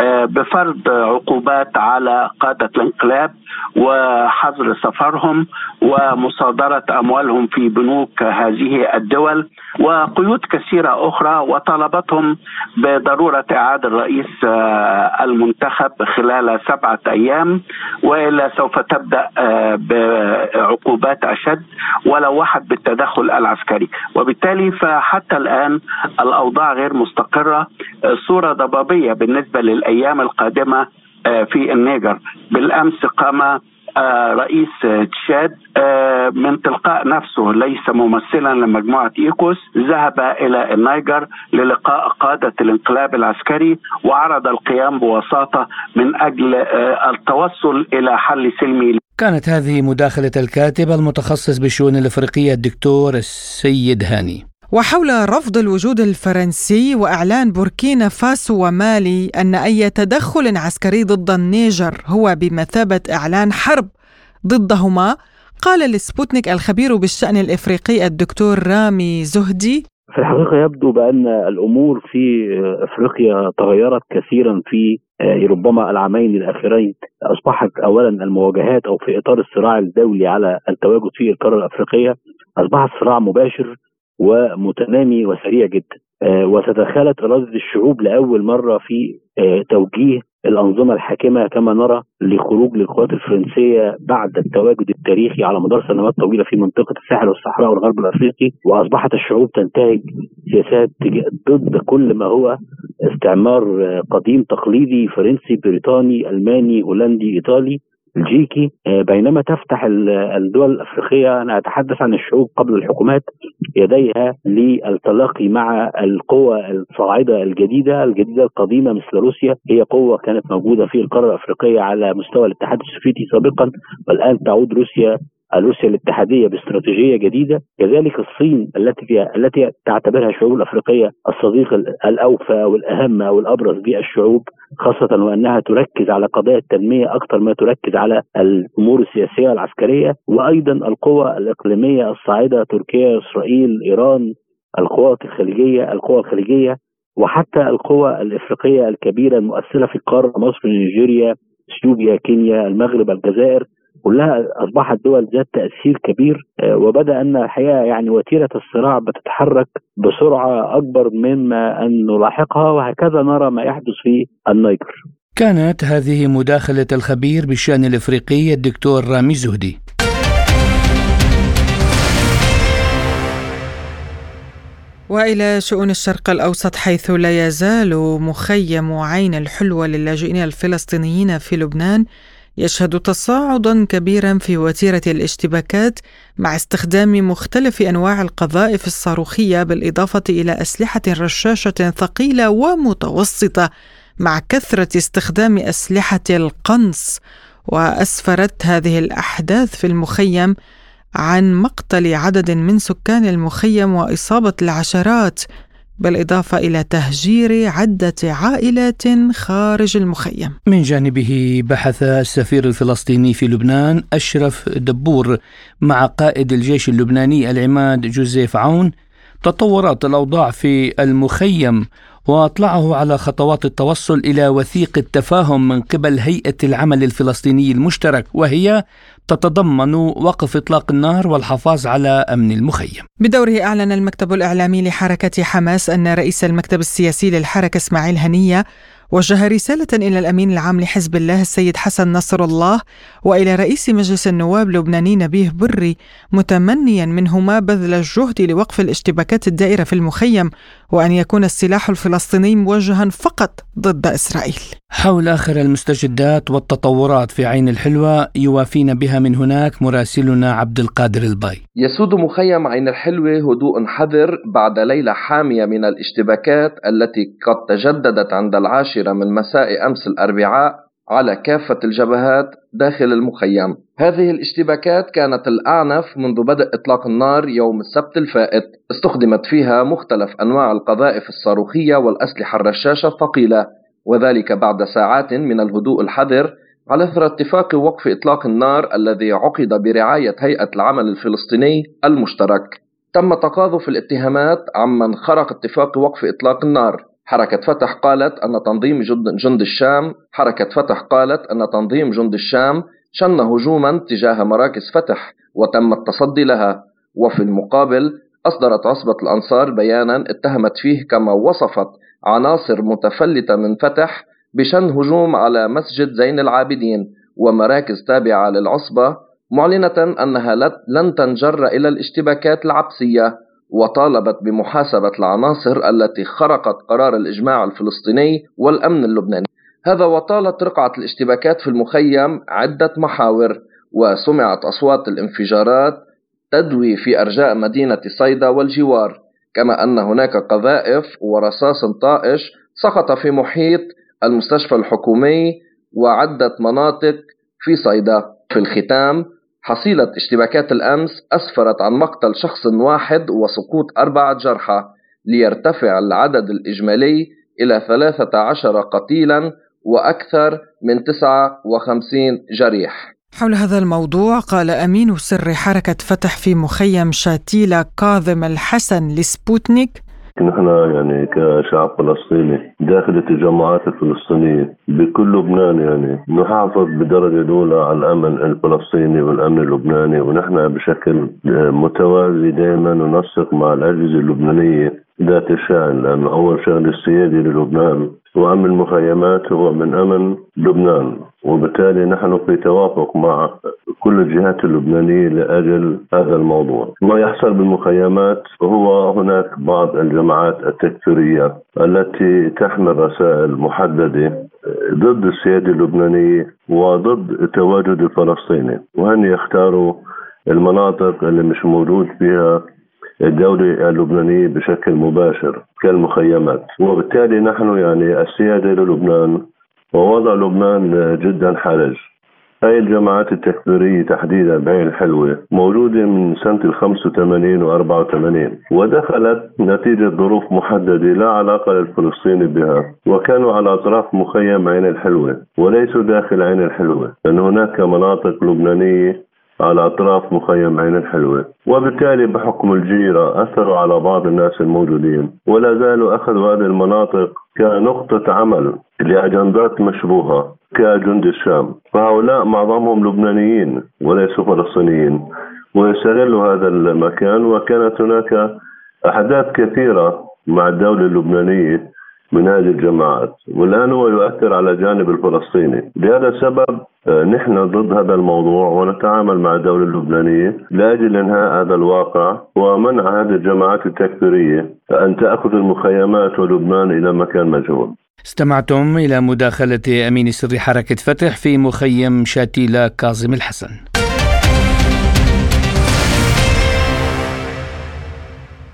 [SPEAKER 6] آه، بفرض عقوبات على قادة الانقلاب. وحظر سفرهم ومصادرة أموالهم في بنوك هذه الدول وقيود كثيرة أخرى وطلبتهم بضرورة إعادة الرئيس آه، المنتخب خلال سبعة أيام وإلا سوف تبدأ آه، بعقوبات أشد ولو واحد بالتدخل العسكري. وبالتالي فحتى الآن الأوضاع غير مستقرة صورة ضبابية بالنسبة للأيام القادمة آه، في النيجر. بالأمس قام آه، رئيس تشاد آه، من تلقاء نفسه ليس ممثلا لمجموعة إيكوس ذهب إلى النيجر للقاء قادة الانقلاب العسكري وعرض القيام بوساطة من أجل التوصل إلى حل سلمي
[SPEAKER 3] كانت هذه مداخلة الكاتب المتخصص بالشؤون الإفريقية الدكتور السيد هاني.
[SPEAKER 2] وحول رفض الوجود الفرنسي وإعلان بوركينا فاسو ومالي أن أي تدخل عسكري ضد النيجر هو بمثابة إعلان حرب ضدهما قال لسبوتنيك الخبير بالشأن الإفريقي الدكتور رامي زهدي.
[SPEAKER 7] في الحقيقة يبدو بأن الأمور في إفريقيا تغيرت كثيرا في ربما العامين الأخيرين. أصبحت اولا المواجهات أو في إطار الصراع الدولي على التواجد في القارة الأفريقية. اصبحت صراع مباشر ومتنامي وسريع جدا. آه، وتدخلت إرادة الشعوب لأول مرة في آه، توجيه الأنظمة الحاكمة كما نرى لخروج للقوات الفرنسية بعد التواجد التاريخي على مدار سنوات طويلة في منطقة الساحل والصحراء والغرب الأفريقي. وأصبحت الشعوب تنتهج سياسات ضد كل ما هو استعمار آه، قديم تقليدي فرنسي بريطاني ألماني هولندي إيطالي. بلجيكي آه، بينما تفتح الدول الأفريقية أنا أتحدث عن الشعوب قبل الحكومات يديها للتلاقي مع القوى الصاعدة الجديدة الجديدة القديمة مثل روسيا. هي قوة كانت موجودة في القارة الأفريقية على مستوى الاتحاد السوفيتي سابقا والآن تعود روسيا روسيا الاتحادية باستراتيجية جديدة كذلك الصين التي التي تعتبرها الشعوب الافريقيه الصديق الأوفى والأهم والأبرز بالشعوب خاصة وأنها تركز على قضايا التنمية أكثر ما تركز على الأمور السياسية والعسكرية وأيضا القوى الإقليمية الصاعدة تركيا إسرائيل إيران القوات الخليجيه القوى الخليجية وحتى القوى الإفريقية الكبيرة المؤثرة في القارة مصر نيجيريا إثيوبيا كينيا المغرب الجزائر. كلها اصبحت دول ذات تأثير كبير آه، وبدأ أن الحقيقة يعني وتيرة الصراع بتتحرك بسرعة أكبر مما أن نلاحقها وهكذا نرى ما يحدث في النيجر.
[SPEAKER 3] كانت هذه مداخلة الخبير بالشأن الإفريقي الدكتور رامي زهدي.
[SPEAKER 2] وإلى شؤون الشرق الأوسط حيث لا يزال مخيم عين الحلوه للاجئين الفلسطينيين في لبنان يشهد تصاعدا كبيرا في وتيرة الاشتباكات مع استخدام مختلف أنواع القذائف الصاروخية بالإضافة إلى أسلحة رشاشة ثقيلة ومتوسطة مع كثرة استخدام أسلحة القنص. وأسفرت هذه الأحداث في المخيم عن مقتل عدد من سكان المخيم وإصابة العشرات بالإضافة إلى تهجير عدة عائلات خارج المخيم.
[SPEAKER 3] من جانبه بحث السفير الفلسطيني في لبنان أشرف دبور مع قائد الجيش اللبناني العماد جوزيف عون تطورات الأوضاع في المخيم وأطلعه على خطوات التوصل إلى وثيقه تفاهم من قبل هيئة العمل الفلسطيني المشترك وهي تتضمن وقف إطلاق النار والحفاظ على أمن المخيم.
[SPEAKER 2] بدوره أعلن المكتب الإعلامي لحركة حماس أن رئيس المكتب السياسي للحركة إسماعيل هنية وجه رسالة إلى الأمين العام لحزب الله السيد حسن نصر الله وإلى رئيس مجلس النواب لبناني نبيه بري متمنيا منهما بذل الجهد لوقف الاشتباكات الدائرة في المخيم وأن يكون السلاح الفلسطيني موجها فقط ضد إسرائيل.
[SPEAKER 3] حول آخر المستجدات والتطورات في عين الحلوة يوافينا بها من هناك مراسلنا عبد القادر الباي.
[SPEAKER 8] يسود مخيم عين الحلوة هدوء حذر بعد ليلة حامية من الاشتباكات التي قد تجددت عند العاشرة من مساء أمس الأربعاء على كافة الجبهات داخل المخيم هذه الاشتباكات كانت الأعنف منذ بدء إطلاق النار يوم السبت الفائت استخدمت فيها مختلف أنواع القذائف الصاروخية والأسلحة الرشاشة الثقيلة وذلك بعد ساعات من الهدوء الحذر على اثر اتفاق وقف إطلاق النار الذي عقد برعاية هيئة العمل الفلسطيني المشترك. تم تقاذف الاتهامات عمن خرق اتفاق وقف إطلاق النار. حركة فتح قالت أن تنظيم جند الشام حركة فتح قالت أن تنظيم جند الشام شن هجوما تجاه مراكز فتح وتم التصدي لها. وفي المقابل أصدرت عصبة الأنصار بيانا اتهمت فيه كما وصفت عناصر متفلتة من فتح بشن هجوم على مسجد زين العابدين ومراكز تابعة للعصبة معلنة أنها لن تنجر إلى الاشتباكات العبسية وطالبت بمحاسبة العناصر التي خرقت قرار الإجماع الفلسطيني والأمن اللبناني. هذا وطالت رقعة الاشتباكات في المخيم عدة محاور وسمعت أصوات الانفجارات تدوي في أرجاء مدينة صيدا والجوار كما أن هناك قذائف ورصاص طائش سقط في محيط المستشفى الحكومي وعدة مناطق في صيدا. في الختام حصيلة اشتباكات الأمس أسفرت عن مقتل شخص واحد وسقوط أربعة جرحى ليرتفع العدد الإجمالي إلى 13 قتيلا وأكثر من 59 جريح.
[SPEAKER 2] حول هذا الموضوع قال أمين سر حركة فتح في مخيم شاتيلا كاظم الحسن لسبوتنيك
[SPEAKER 9] نحن يعني كشعب فلسطيني داخل التجمعات الفلسطينية بكل لبنان يعني نحافظ بدرجة الأولى على الأمن الفلسطيني والأمن اللبناني ونحن بشكل متوازي دائما ننسق مع الأجهزة اللبنانية ذات الشأن لأن أول شغل السيادي للبنان وأمن المخيمات هو من أمن لبنان. وبالتالي نحن في توافق مع كل الجهات اللبنانية لأجل هذا الموضوع. ما يحصل بالمخيمات هو هناك بعض الجماعات التكفيرية التي تحمل رسائل محددة ضد السيادة اللبنانية وضد التواجد الفلسطيني وهن يختاروا المناطق اللي مش موجود فيها الدولة اللبنانية بشكل مباشر كالمخيمات. وبالتالي نحن يعني السيادة للبنان ووضع لبنان جدا حرج. هاي الجماعات التكفيرية تحديدا بعين الحلوة موجودة من سنة ال 85 و 84 ودخلت نتيجة ظروف محددة لا علاقة للفلسطيني بها وكانوا على أطراف مخيم عين الحلوة وليسوا داخل عين الحلوة لأن هناك مناطق لبنانية على أطراف مخيم عين الحلوة. وبالتالي بحكم الجيرة أثروا على بعض الناس الموجودين ولا زالوا أخذوا هذه المناطق كنقطة عمل لأجندات مشبوهة كجند الشام. فهؤلاء معظمهم لبنانيين وليسوا فلسطينيين ويستغلوا هذا المكان وكانت هناك أحداث كثيرة مع الدولة اللبنانية من هذه الجماعات والآن هو يؤثر على الجانب الفلسطيني. لهذا السبب آه، نحن ضد هذا الموضوع ونتعامل مع الدولة اللبنانية لأجل إنهاء هذا الواقع ومنع هذه الجماعات التكفيرية أن تأخذ المخيمات ولبنان إلى مكان مجهول.
[SPEAKER 3] استمعتم إلى مداخلة أمين سر حركة فتح في مخيم شاتيلا كاظم الحسن.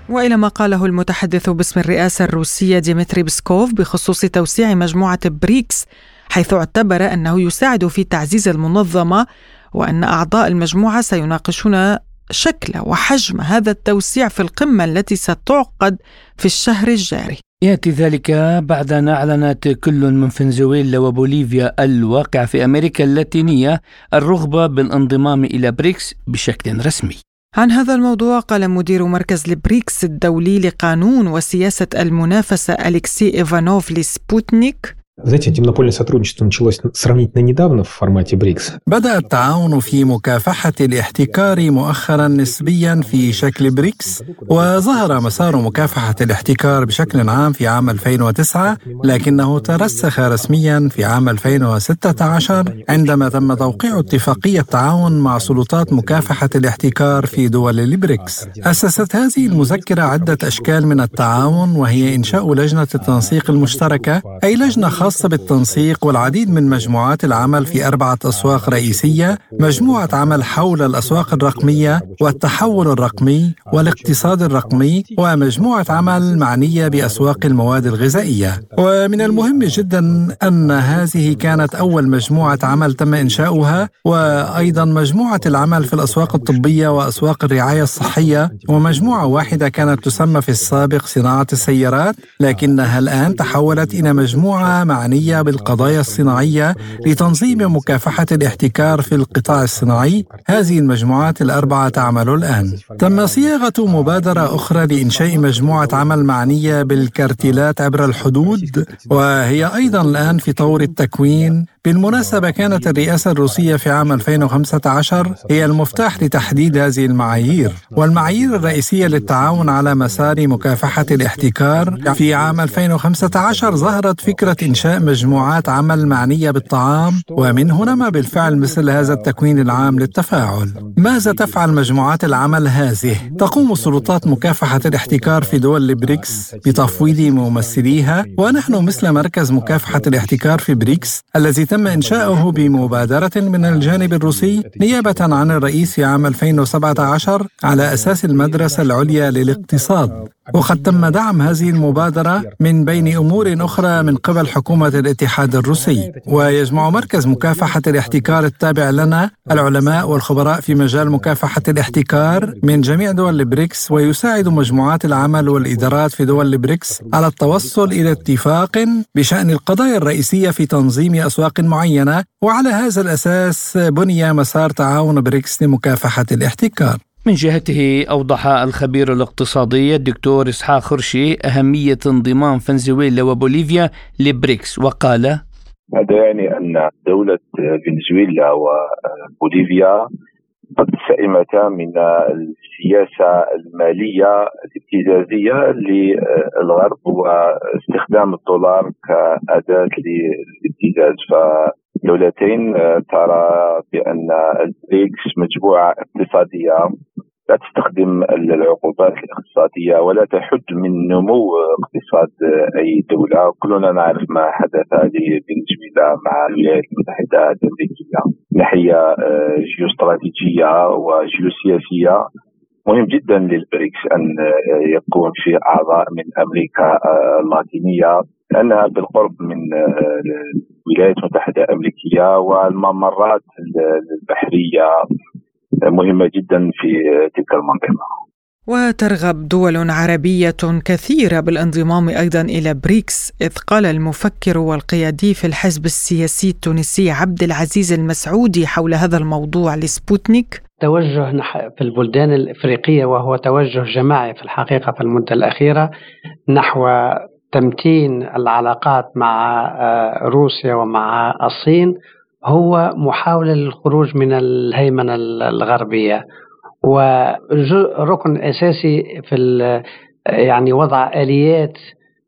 [SPEAKER 2] وإلى ما قاله المتحدث باسم الرئاسة الروسية ديمتري بسكوف بخصوص توسيع مجموعة بريكس حيث اعتبر أنه يساعد في تعزيز المنظمة وأن أعضاء المجموعة سيناقشون شكل وحجم هذا التوسيع في القمة التي ستعقد في الشهر الجاري.
[SPEAKER 3] يأتي ذلك بعد أن أعلنت كل من فنزويلا وبوليفيا الواقع في أمريكا اللاتينية الرغبة بالانضمام إلى بريكس بشكل رسمي.
[SPEAKER 2] عن هذا الموضوع قال مدير مركز البريكس الدولي لقانون وسياسة المنافسة أليكسي إيفانوف لسبوتنيك
[SPEAKER 10] Знаете, антимонопольное сотрудничество началось сравнительно недавно в формате БРИКС.
[SPEAKER 11] بدأ التعاون في مكافحة الاحتكار مؤخرا نسبيا في شكل بريكس وظهر مسار مكافحة الاحتكار بشكل عام في عام 2009 لكنه ترسخ رسميا في عام 2016 عندما تم توقيع اتفاقية تعاون مع سلطات مكافحة الاحتكار في دول البريكس أسست هذه المذكرة عدة أشكال من التعاون وهي إنشاء لجنة التنسيق المشتركة أي لجنة خاصة خاصة بالتنسيق والعديد من مجموعات العمل في أربعة أسواق رئيسية مجموعة عمل حول الأسواق الرقمية والتحول الرقمي والاقتصاد الرقمي ومجموعة عمل معنية بأسواق المواد الغذائية. ومن المهم جدا أن هذه كانت أول مجموعة عمل تم إنشاؤها وأيضا مجموعة العمل في الأسواق الطبية وأسواق الرعاية الصحية ومجموعة واحدة كانت تسمى في السابق صناعة السيارات لكنها الآن تحولت إلى مجموعة مع المعنية بالقضايا الصناعية لتنظيم مكافحة الاحتكار في القطاع الصناعي. هذه المجموعات الأربعة تعمل الآن. تم صياغة مبادرة أخرى لإنشاء مجموعة عمل معنية بالكارتيلات عبر الحدود وهي أيضا الآن في طور التكوين. بالمناسبة كانت الرئاسة الروسية في عام 2015 هي المفتاح لتحديد هذه المعايير. والمعايير الرئيسية للتعاون على مسار مكافحة الاحتكار في عام 2015 ظهرت فكرة إنشاء مجموعات عمل معنية بالطعام ومن هنا ما بالفعل مثل هذا التكوين العام للتفاعل ماذا تفعل مجموعات العمل هذه؟ تقوم سلطات مكافحة الاحتكار في دول البريكس بتفويض ممثليها ونحن مثل مركز مكافحة الاحتكار في بريكس الذي تم إنشاؤه بمبادرة من الجانب الروسي نيابة عن الرئيس في عام 2017 على أساس المدرسة العليا للاقتصاد وقد تم دعم هذه المبادرة من بين أمور أخرى من قبل حكومة الاتحاد الروسي ويجمع مركز مكافحة الاحتكار التابع لنا العلماء والخبراء في مجال مكافحة الاحتكار من جميع دول البريكس ويساعد مجموعات العمل والإدارات في دول البريكس على التوصل إلى اتفاق بشأن القضايا الرئيسية في تنظيم أسواق معينة وعلى هذا الأساس بني مسار تعاون بريكس لمكافحة الاحتكار.
[SPEAKER 3] من جهته أوضح الخبير الاقتصادي الدكتور إسحاق خرشي أهمية انضمام فنزويلا وبوليفيا لبريكس وقال
[SPEAKER 12] هذا يعني أن دولة فنزويلا وبوليفيا قد سئمتا من السياسة المالية الابتزازية للغرب واستخدام الدولار كأداة للابتزاز. فدولتين ترى بأن البريكس مجموعة اقتصادية لا تستخدم العقوبات الاقتصادية ولا تحد من نمو اقتصاد أي دولة. كلنا نعرف ما حدث لفنزويلا مع الولايات المتحدة الأمريكية. ناحية جيوستراتيجية وجيوسياسية. مهم جدا للبريكس أن يكون في أعضاء من أمريكا اللاتينية. لأنها بالقرب من الولايات المتحدة الأمريكية والممرات البحرية مهمة جدا في تلك المنطقة.
[SPEAKER 2] وترغب دول عربية كثيرة بالانضمام أيضا إلى بريكس إذ قال المفكر والقيادي في الحزب السياسي التونسي عبد العزيز المسعودي حول هذا الموضوع لسبوتنيك
[SPEAKER 13] توجه في البلدان الإفريقية وهو توجه جماعي في الحقيقة في المدة الأخيرة نحو تمتين العلاقات مع روسيا ومع الصين هو محاولة للخروج من الهيمنة الغربية. وركن أساسي في يعني وضع آليات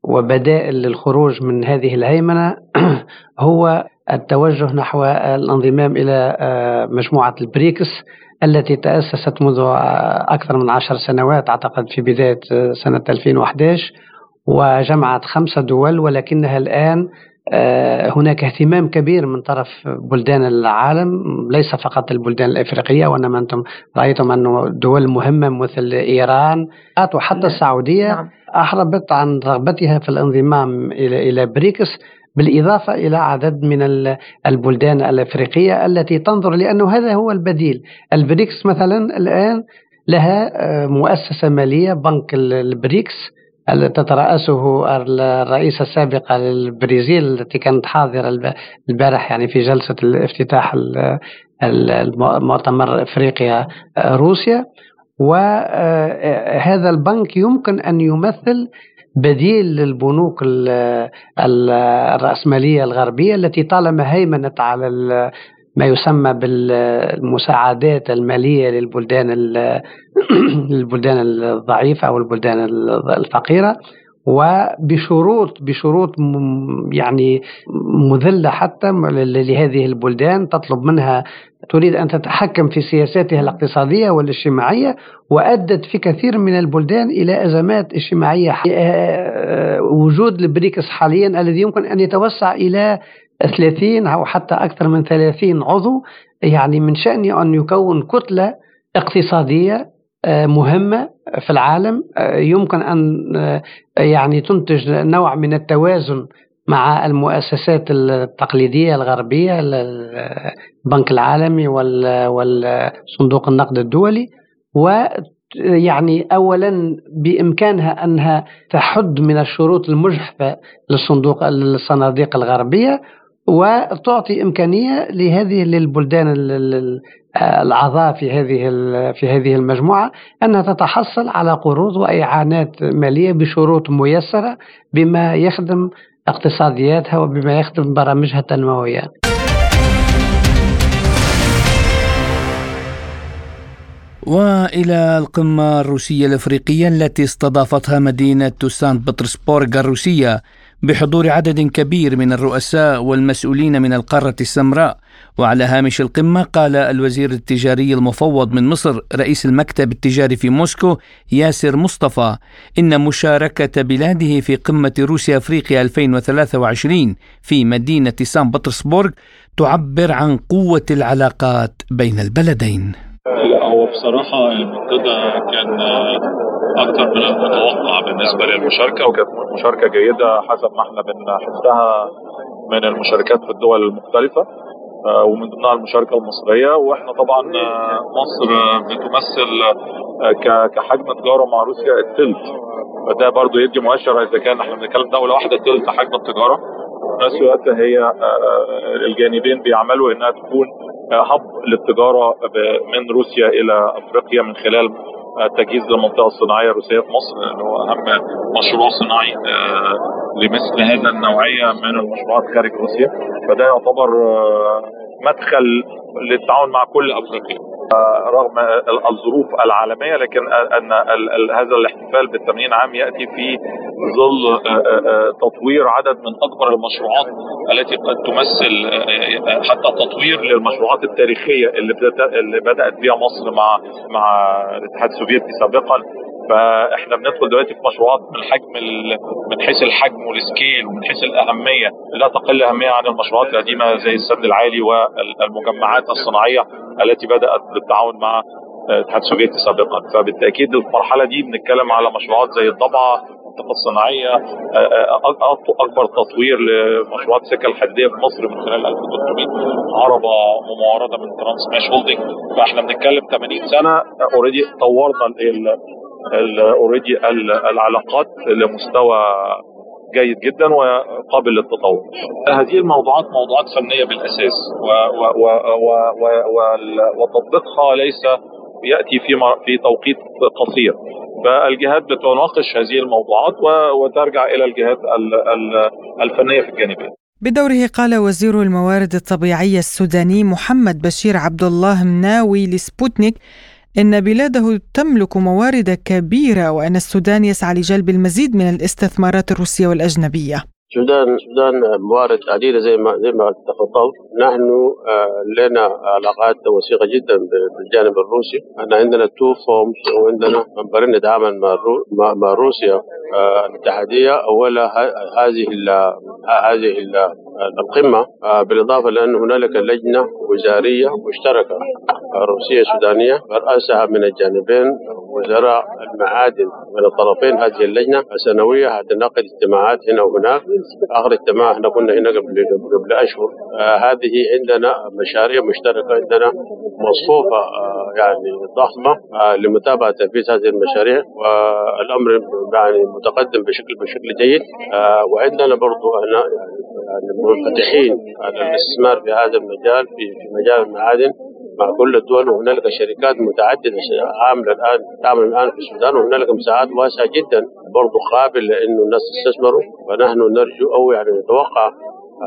[SPEAKER 13] وبدائل للخروج من هذه الهيمنة هو التوجه نحو الانضمام إلى مجموعة البريكس التي تأسست منذ أكثر من عشر سنوات أعتقد في بداية سنة 2011 وجمعت خمسة دول ولكنها الآن هناك اهتمام كبير من طرف بلدان العالم ليس فقط البلدان الإفريقية وإنما أنتم رأيتم انه دول مهمة مثل إيران وحتى السعودية. أعربت عن رغبتها في الانضمام إلى إلى بريكس بالإضافة إلى عدد من البلدان الأفريقية التي تنظر لأنه هذا هو البديل. البريكس مثلا الآن لها مؤسسة مالية بنك البريكس. تترأسه الرئيسة السابقة للبرازيل التي كانت حاضرة البارح يعني في جلسة الافتتاح المؤتمر أفريقيا روسيا. وهذا البنك يمكن أن يمثل بديل للبنوك الرأسمالية الغربية التي طالما هيمنت على ما يسمى بالمساعدات المالية للبلدان للبلدان الضعيفة أو البلدان الفقيرة وبشروط بشروط يعني مذلة حتى لهذه البلدان تطلب منها تريد أن تتحكم في سياساتها الاقتصادية والاجتماعية وأدت في كثير من البلدان إلى أزمات اجتماعية وجود البريكس حاليا الذي يمكن أن يتوسع إلى 30 أو حتى أكثر من 30 عضو يعني من شانه أن يكون كتلة اقتصادية مهمة في العالم يمكن أن يعني تنتج نوع من التوازن مع المؤسسات التقليدية الغربية البنك العالمي والصندوق النقد الدولي. و يعني اولا بإمكانها أنها تحد من الشروط المجحفة للصندوق للصناديق الغربية. وتعطي إمكانية لهذه للبلدان الأعضاء في هذه في هذه المجموعة أنها تتحصل على قروض وإعانات مالية بشروط ميسرة بما يخدم اقتصادياتها وبما يخدم برامجها التنموية.
[SPEAKER 3] وإلى القمة الروسية الأفريقية التي استضافتها مدينة سانت بطرسبورغ الروسية بحضور عدد كبير من الرؤساء والمسؤولين من القارة السمراء. وعلى هامش القمة قال الوزير التجاري المفوض من مصر رئيس المكتب التجاري في موسكو ياسر مصطفى إن مشاركة بلاده في قمة روسيا أفريقيا 2023 في مدينة سان بطرسبورغ تعبر عن قوة العلاقات بين البلدين.
[SPEAKER 14] هو بصراحة المنتدى كان أكثر من المتوقع بالنسبة للمشاركة وكانت مشاركة جيدة حسب ما إحنا بنحسها من المشاركات في الدول المختلفة ومن ضمنها المشاركة المصرية. وإحنا طبعا مصر بتمثل كحجم تجارة مع روسيا الثلث. فده برضو يدي مؤشر إذا كان إحنا بنتكلم دولة واحدة ثلث حجم التجارة. نفس الوقت هي الجانبين بيعملوا إنها تكون هب للتجارة من روسيا إلى أفريقيا من خلال تجهيز للمنطقة الصناعية الروسية في مصر اللي هو أهم مشروع صناعي لمثل هذا النوعية من المشروعات خارج روسيا. فده يعتبر مدخل للتعاون مع كل أفريقيا. رغم الظروف العالمية لكن أن هذا الاحتفال بال 80 عام يأتي في ظل تطوير عدد من أكبر المشروعات التي قد تمثل حتى تطوير للمشروعات التاريخية اللي اللي بدأت بها مصر مع مع الاتحاد السوفيتي سابقا. فإحنا بندخل دلوقتي في مشروعات من حجم من حيث الحجم وال scale ومن حيث الأهمية لا تقل أهمية عن المشروعات القديمة زي السد العالي والمجمعات الصناعية. التي بدأت بالتعاون مع الاتحاد السوفيتي سابقا. فبالتأكيد المرحلة دي بنتكلم على مشروعات زي الضبعه المنطقة الصناعية أكبر تطوير لمشروعات السكه الحديدية في مصر من خلال 1300 عربة موردة من ترانس ماش هولدنج فإحنا بنتكلم 80 سنة already طورنا already العلاقات لمستوى جيد جدا وقابل للتطور. هذه الموضوعات موضوعات فنية بالأساس و و و و وتطبيقها ليس يأتي في في توقيت قصير. فالجهات بتناقش هذه الموضوعات وترجع إلى الجهات الفنية في الجانبين.
[SPEAKER 2] بدوره قال وزير الموارد الطبيعية السوداني محمد بشير عبد الله مناوي لسبوتنيك إن بلاده تملك موارد كبيرة وأن السودان يسعى لجلب المزيد من الاستثمارات الروسية والأجنبية.
[SPEAKER 15] السودان السودان موارد عديدة زي ما زي ما تفضلت نحن لنا علاقات وثيقة جدا بالجانب الروسي. إحنا عندنا two forums وعندنا منبرين نتعامل مع مع روسيا الاتحادية. أولا هذه هذه القمة بالإضافة لأن هنالك لجنة وزارية مشتركة روسية سودانية راسها من الجانبين وزراء المعادن من الطرفين. هذه اللجنة السنوية هتنعقد اجتماعات هنا وهناك. آخر اجتماع إحنا كنا هنا قبل قبل أشهر. آه هذه عندنا مشاريع مشتركة عندنا مصفوفة آه يعني ضخمة آه لمتابعة تنفيذ هذه المشاريع. والأمر يعني متقدم بشكل بشكل جيد. آه وعندنا برضو إحنا يعني منفتحين على الاستثمار في هذا المجال في, في مجال المعادن مع كل الدول وهنالك شركات متعددة عامله الان تعمل الآن في السودان وهنالك مساحات واسعه جدا برضه قابل لإنه الناس تستثمروا فنحن نرجو أو يعني نتوقع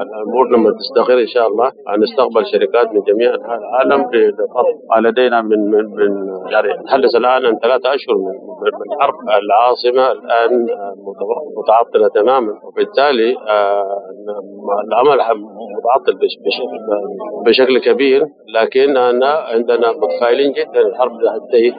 [SPEAKER 15] الأمور لما تستقر إن شاء الله نستقبل شركات من جميع أنحاء العالم لدينا من من من يعني نتحدث الآن عن ثلاثة أشهر من من حرب العاصمة الآن متعطلة تماما. وبالتالي آه، العمل متعطل بشكل بشكل كبير. لكننا عندنا متفائلين جدا. الحرب تنتهي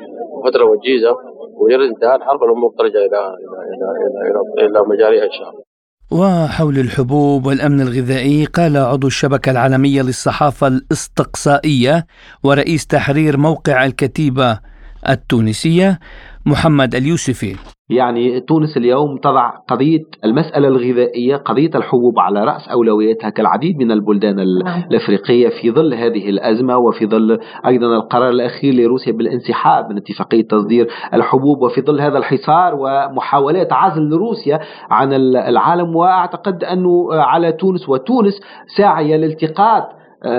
[SPEAKER 15] فترة وجيزة ويرد انتهاء الحرب الأمور ترجع إلى إلى إلى إلى, إلى مجاريها إن شاء الله.
[SPEAKER 3] وحول الحبوب والأمن الغذائي قال عضو الشبكة العالمية للصحافة الإستقصائية ورئيس تحرير موقع الكتيبة التونسية محمد اليوسفي
[SPEAKER 16] يعني تونس اليوم تضع قضية المسألة الغذائية قضية الحبوب على رأس أولوياتها كالعديد من البلدان نعم. الأفريقية في ظل هذه الأزمة وفي ظل أيضا القرار الأخير لروسيا بالانسحاب من اتفاقية تصدير الحبوب وفي ظل هذا الحصار ومحاولات عزل روسيا عن العالم وأعتقد أنه على تونس وتونس ساعية لالتقاط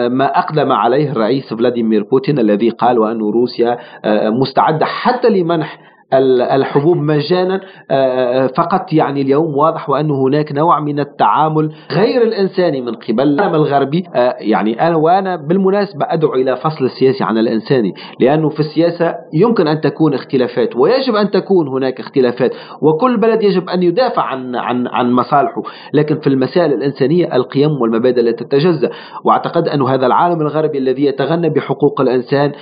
[SPEAKER 16] ما أقدم عليه الرئيس فلاديمير بوتين الذي قال وأن روسيا آه، مستعدة حتى لمنح الحبوب مجانا آه، آه، فقط يعني اليوم واضح وأن هناك نوع من التعامل غير الإنساني من قبل. العالم الغربي آه، يعني أنا وأنا بالمناسبة أدعو إلى فصل السياسي عن الإنساني لأنه في السياسة يمكن أن تكون اختلافات ويجب أن تكون هناك اختلافات وكل بلد يجب أن يدافع عن عن عن مصالحه. لكن في المسائل الإنسانية القيم والمبادئ لا تتجزأ. وأعتقد أن هذا العالم الغربي الذي يتغنى بحقوق الإنسان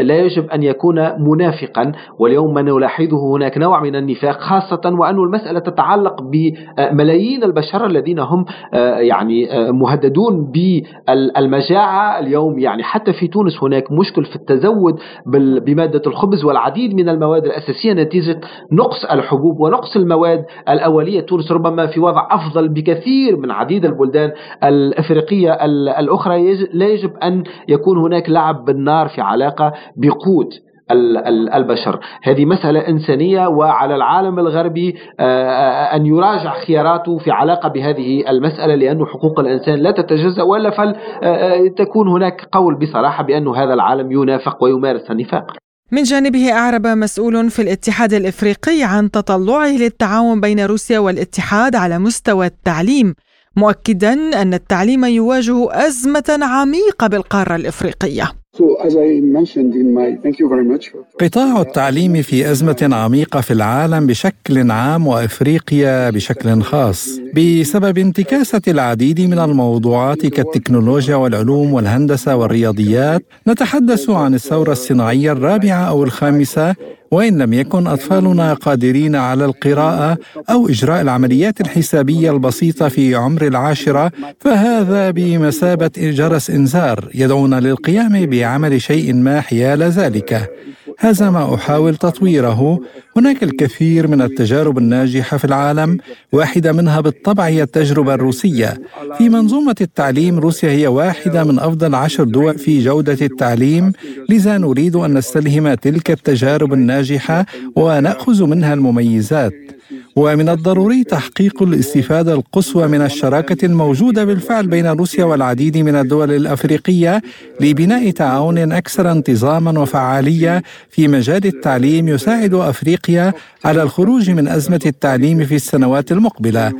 [SPEAKER 16] لا يجب أن يكون منافقا. واليوم من نلاحظه هناك نوع من النفاق خاصة وأن المسألة تتعلق بملايين البشر الذين هم آه، يعني آه، مهددون بالمجاعة اليوم. يعني حتى في تونس هناك مشكل في التزود بمادة الخبز والعديد من المواد الأساسية نتيجة نقص الحبوب ونقص المواد الأولية. تونس ربما في وضع أفضل بكثير من عديد البلدان الأفريقية الأخرى. لا يجب أن يكون هناك لعب بالنار في علاقة بقوت البشر. هذه مسألة إنسانية وعلى العالم الغربي آه، آه، أن يراجع خياراته في علاقة بهذه المسألة لأن حقوق الإنسان لا تتجزأ ولا فلتكون آه، هناك قول بصراحة بأن هذا العالم ينافق ويمارس النفاق.
[SPEAKER 2] من جانبه أعرب مسؤول في الاتحاد الإفريقي عن تطلعه للتعاون بين روسيا والاتحاد على مستوى التعليم مؤكدا أن التعليم يواجه أزمة عميقة بالقارة الإفريقية.
[SPEAKER 11] قطاع التعليم في أزمة عميقة في العالم بشكل عام وإفريقيا بشكل خاص بسبب انتكاسة العديد من الموضوعات كالتكنولوجيا والعلوم والهندسة والرياضيات نتحدث عن الثورة الصناعية الرابعة أو الخامسة وإن لم يكن أطفالنا قادرين على القراءة أو إجراء العمليات الحسابية البسيطة في عمر العاشرة فهذا بمثابة جرس إنذار يدعونا للقيام بعمل شيء ما حيال ذلك. هذا ما أحاول تطويره. هناك الكثير من التجارب الناجحة في العالم واحدة منها بالطبع هي التجربة الروسية. في منظومة التعليم روسيا هي واحدة من أفضل عشر دول في جودة التعليم لذا نريد أن نستلهم تلك التجارب الناجحة وناخذ منها المميزات. ومن الضروري تحقيق الاستفادة القصوى من الشراكة الموجودة بالفعل بين روسيا والعديد من الدول الأفريقية لبناء تعاون أكثر انتظاما وفعالية في مجال التعليم يساعد أفريقيا على الخروج من أزمة التعليم في السنوات المقبلة.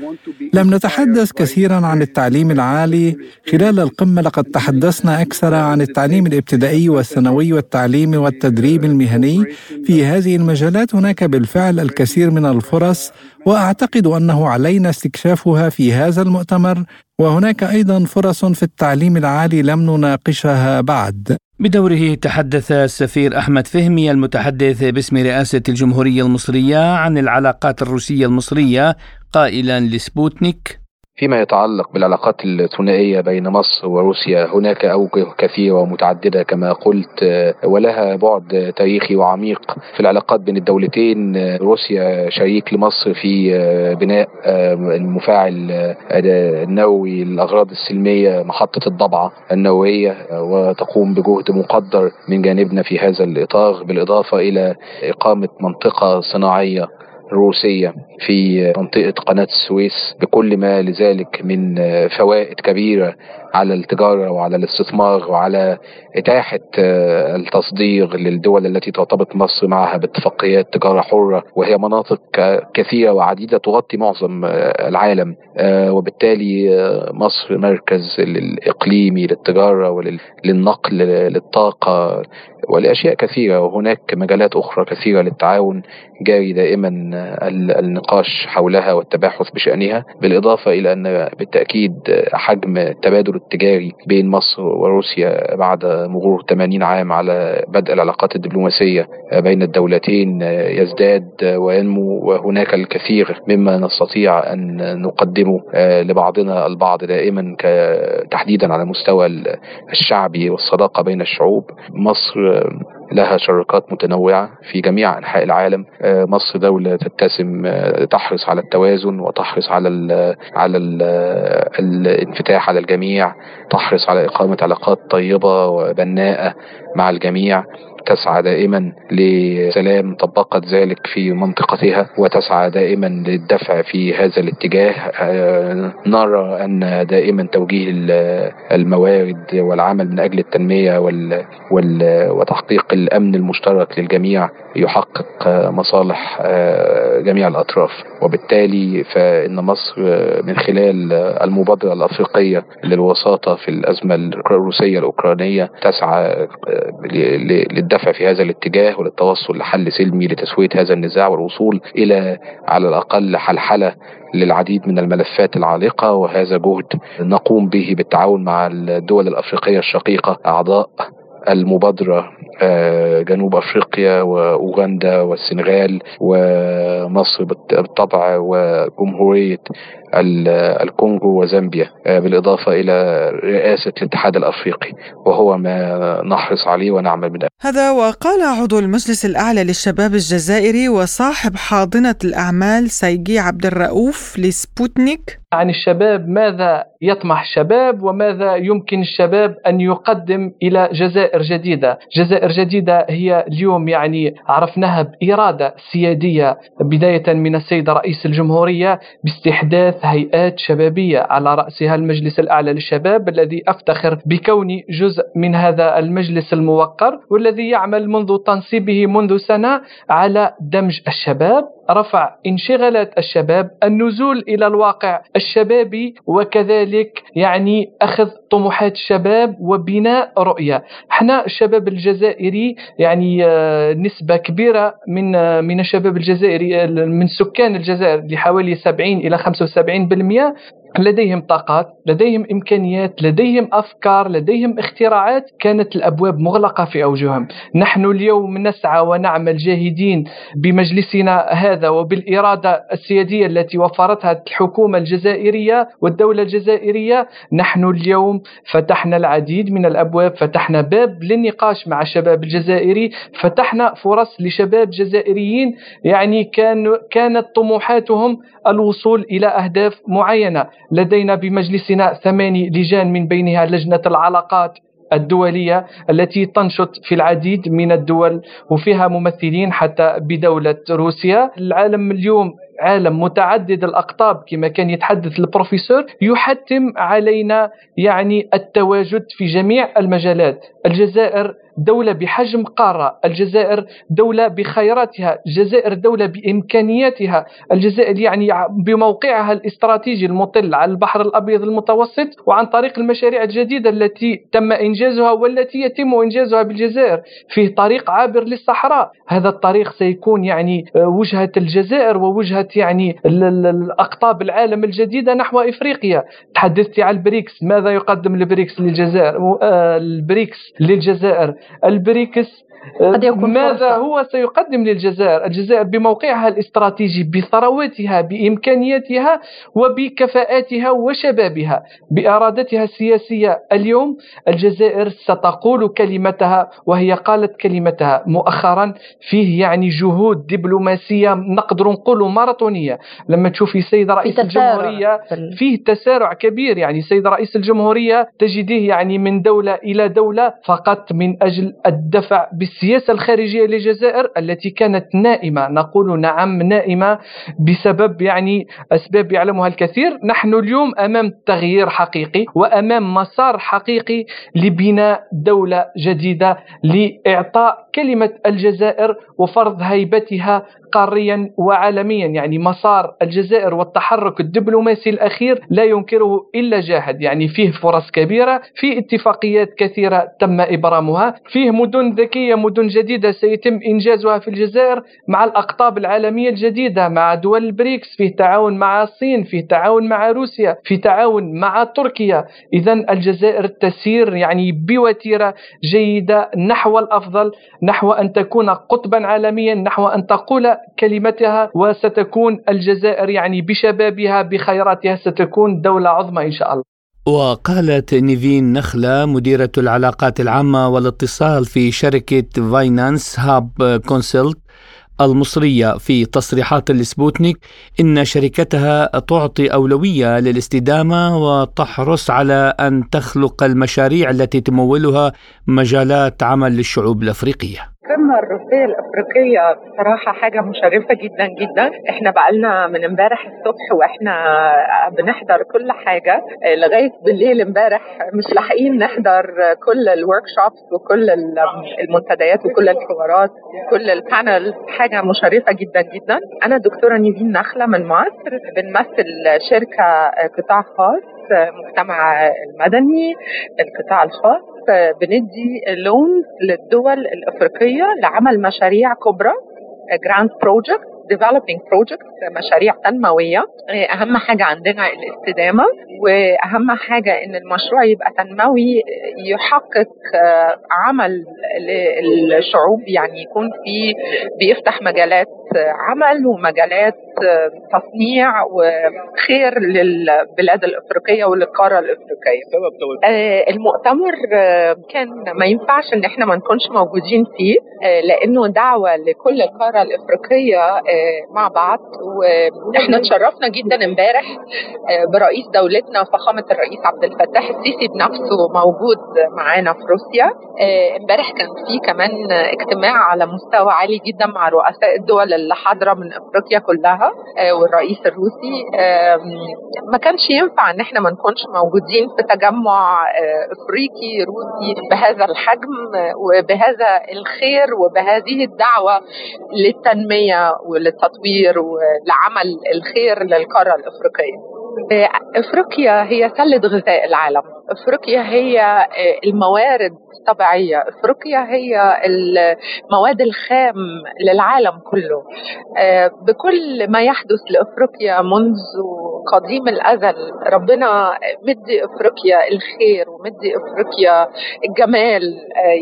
[SPEAKER 11] لم نتحدث كثيرا عن التعليم العالي خلال القمة لقد تحدثنا أكثر عن التعليم الإبتدائي والثانوي والتعليم والتدريب المهني في هذه المجالات هناك بالفعل الكثير من الفرص وأعتقد أنه علينا استكشافها في هذا المؤتمر وهناك أيضا فرص في التعليم العالي لم نناقشها بعد.
[SPEAKER 3] بدوره تحدث السفير أحمد فهمي المتحدث باسم رئاسة الجمهورية المصرية عن العلاقات الروسية المصرية قائلا لسبوتنيك.
[SPEAKER 17] فيما يتعلق بالعلاقات الثنائية بين مصر وروسيا هناك أوجه كثيرة ومتعددة كما قلت ولها بعد تاريخي وعميق. في العلاقات بين الدولتين روسيا شريك لمصر في بناء المفاعل النووي للأغراض السلمية محطة الضبعة النووية وتقوم بجهد مقدر من جانبنا في هذا الإطار بالإضافة إلى إقامة منطقة صناعية الروسية في منطقة قناة السويس بكل ما لذلك من فوائد كبيرة على التجارة وعلى الاستثمار وعلى إتاحة التصدير للدول التي ترتبط مصر معها باتفاقيات تجارة حرة وهي مناطق كثيرة وعديدة تغطي معظم العالم وبالتالي مصر مركز الإقليمي للتجارة وللنقل للطاقة ولأشياء كثيرة وهناك مجالات أخرى كثيرة للتعاون جاري دائما النقاش حولها والتباحث بشأنها بالإضافة إلى أن بالتأكيد حجم التبادل التجاري بين مصر وروسيا بعد مرور 80 عام على بدء العلاقات الدبلوماسية بين الدولتين يزداد وينمو وهناك الكثير مما نستطيع أن نقدمه لبعضنا البعض دائما تحديدا على مستوى الشعبي والصداقة بين الشعوب. مصر لها شراكات متنوعة في جميع أنحاء العالم. مصر دولة تتسم تحرص على التوازن وتحرص على ال على ال الانفتاح على الجميع تحرص على إقامة علاقات طيبة وبناءة. مع الجميع تسعى دائما لسلام طبقت ذلك في منطقتها وتسعى دائما للدفع في هذا الاتجاه. نرى أن دائما توجيه الموارد والعمل من أجل التنمية وال وتحقيق الأمن المشترك للجميع يحقق مصالح جميع الأطراف. وبالتالي فإن مصر من خلال المبادرة الأفريقية للوساطة في الأزمة الروسية الأوكرانية تسعى للدفع في هذا الاتجاه وللتوصل لحل سلمي لتسوية هذا النزاع والوصول إلى على الأقل حلحلة للعديد من الملفات العالقة. وهذا جهد نقوم به بالتعاون مع الدول الأفريقية الشقيقة أعضاء المبادرة جنوب أفريقيا وأوغندا والسنغال ومصر بالطبع وجمهورية الكونغو وزامبيا بالإضافة إلى رئاسة الاتحاد الأفريقي وهو ما نحرص عليه ونعمل من
[SPEAKER 2] هذا وقال عضو المجلس الأعلى للشباب الجزائري وصاحب حاضنة الأعمال سيجي عبد الرؤوف لسبوتنيك.
[SPEAKER 18] عن الشباب ماذا يطمح الشباب وماذا يمكن الشباب أن يقدم إلى جزائر جديدة، جزائر جديدة هي اليوم يعني عرفناها بإرادة سيادية بداية من السيد رئيس الجمهورية باستحداث هيئات شبابية على رأسها المجلس الأعلى للشباب الذي أفتخر بكوني جزء من هذا المجلس الموقر والذي يعمل منذ تنصيبه منذ سنة على دمج الشباب. رفع انشغالات الشباب النزول إلى الواقع الشبابي وكذلك يعني أخذ طموحات الشباب وبناء رؤية. إحنا الشباب الجزائري يعني نسبة كبيرة من من الشباب الجزائري من سكان الجزائر بحوالي 70 إلى 75% لديهم طاقات لديهم إمكانيات لديهم أفكار لديهم اختراعات كانت الأبواب مغلقة في أوجههم نحن اليوم نسعى ونعمل جاهدين بمجلسنا هذا وبالإرادة السيادية التي وفرتها الحكومة الجزائرية والدولة الجزائرية. نحن اليوم فتحنا العديد من الأبواب فتحنا باب للنقاش مع الشباب الجزائري فتحنا فرص لشباب جزائريين. يعني كان كانت طموحاتهم الوصول إلى أهداف معينة. لدينا بمجلسنا ثماني لجان من بينها لجنة العلاقات الدولية التي تنشط في العديد من الدول وفيها ممثلين حتى بدولة روسيا. العالم اليوم عالم متعدد الأقطاب كما كان يتحدث البروفيسور يحتم علينا يعني التواجد في جميع المجالات. الجزائر دولة بحجم قارة الجزائر دولة بخيراتها الجزائر دولة بإمكانياتها الجزائر يعني بموقعها الاستراتيجي المطل على البحر الأبيض المتوسط وعن طريق المشاريع الجديدة التي تم إنجازها والتي يتم إنجازها بالجزائر فيه طريق عابر للصحراء. هذا الطريق سيكون يعني وجهة الجزائر ووجهة يعني الأقطاب العالم الجديدة نحو إفريقيا. تحدثت عن البريكس ماذا يقدم البريكس للجزائر؟ البريكس للجزائر. البريكس ماذا هو سيقدم للجزائر؟ الجزائر بموقعها الاستراتيجي بثرواتها بإمكانياتها وبكفاءاتها وشبابها بإرادتها السياسية اليوم. الجزائر ستقول كلمتها وهي قالت كلمتها مؤخرا فيه يعني جهود دبلوماسية نقدر نقول ماراثونية. لما تشوفي سيد رئيس الجمهورية فيه تسارع كبير. يعني سيد رئيس الجمهورية تجديه يعني من دولة إلى دولة فقط من أجل الدفع بس السياسة الخارجية للجزائر التي كانت نائمة. نقول نعم نائمة بسبب يعني أسباب يعلمها الكثير. نحن اليوم أمام تغيير حقيقي وأمام مسار حقيقي لبناء دولة جديدة لإعطاء كلمة الجزائر وفرض هيبتها قاريا وعالميا يعني مسار الجزائر والتحرك الدبلوماسي الأخير لا ينكره إلا جاهد. يعني فيه فرص كبيرة في اتفاقيات كثيرة تم إبرامها فيه مدن ذكية مدن جديدة سيتم إنجازها في الجزائر مع الأقطاب العالمية الجديدة مع دول البريكس فيه تعاون مع الصين فيه تعاون مع روسيا في تعاون مع تركيا. إذا الجزائر تسير يعني بوتيرة جيدة نحو الأفضل. نحو أن تكون قطبا عالميا نحو أن تقول كلمتها وستكون الجزائر يعني بشبابها بخيراتها ستكون دولة عظمى إن شاء الله.
[SPEAKER 3] وقالت نيفين نخلة مديرة العلاقات العامة والاتصال في شركة Finance Hub Consult المصرية في تصريحات لسبوتنيك إن شركتها تعطي أولوية للاستدامة وتحرص على أن تخلق المشاريع التي تمولها مجالات عمل للشعوب الأفريقية.
[SPEAKER 19] القمة الروسية الأفريقية بصراحة حاجة مشرفة جدا جدا. إحنا بقالنا من امبارح الصبح وإحنا بنحضر كل حاجة لغاية بالليل امبارح مش لاحقين نحضر كل ال workshops وكل المنتديات وكل الحوارات كل ال panel حاجة مشرفة جدا جدا. أنا دكتورة نيفين نخلة من مصر بنمثل شركة قطاع خاص المجتمع المدني القطاع الخاص. بندي loans للدول الأفريقية لعمل مشاريع كبرى grand project developing projects مشاريع تنموية أهم حاجة عندنا الاستدامة وأهم حاجة إن المشروع يبقى تنموي يحقق عمل للشعوب يعني يكون في بيفتح مجالات عمل ومجالات تصنيع وخير للبلاد الأفريقية وللقاره الأفريقية. المؤتمر كان ما ينفعش إن إحنا ما نكونش موجودين فيه لأنه دعوة لكل القارة الأفريقية مع بعض وإحنا اتشرفنا جدا امبارح برئيس دولتنا فخامة الرئيس عبد الفتاح السيسي بنفسه موجود معانا في روسيا. امبارح كان في كمان اجتماع على مستوى عالي جدا مع رؤساء الدول اللي حاضره من أفريقيا كلها والرئيس الروسي ما كانش ينفع إن إحنا ما نكونش موجودين في تجمع أفريقي روسي بهذا الحجم وبهذا الخير وبهذه الدعوة للتنمية وللتطوير ولعمل الخير للقارة الأفريقية. أفريقيا هي سله غذاء العالم أفريقيا هي الموارد الطبيعية. إفريقيا هي المواد الخام للعالم كله. بكل ما يحدث لإفريقيا منذ قديم الأزل ربنا مدي إفريقيا الخير ومدي إفريقيا الجمال.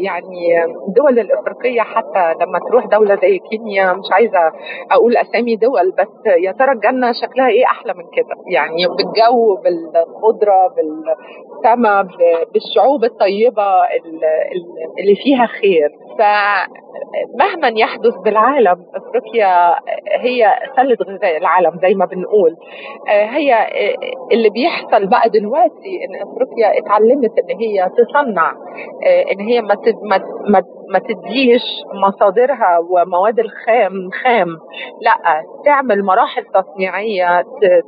[SPEAKER 19] يعني الدول الإفريقية حتى لما تروح دولة زي كينيا مش عايزة أقول أسامي دول بس يا ترى الجنة شكلها إيه أحلى من كده؟ يعني بالجو بالخضرة بالسماء بالشعوب الطيبة اللي فيها خير. فمهما يحدث بالعالم افريقيا هي سلة غذاء العالم زي ما بنقول. هي اللي بيحصل بقى دلوقتي إن افريقيا اتعلمت إن هي تصنع إن هي ما ما تديش مصادرها ومواد الخام خام. لأ تعمل مراحل تصنيعية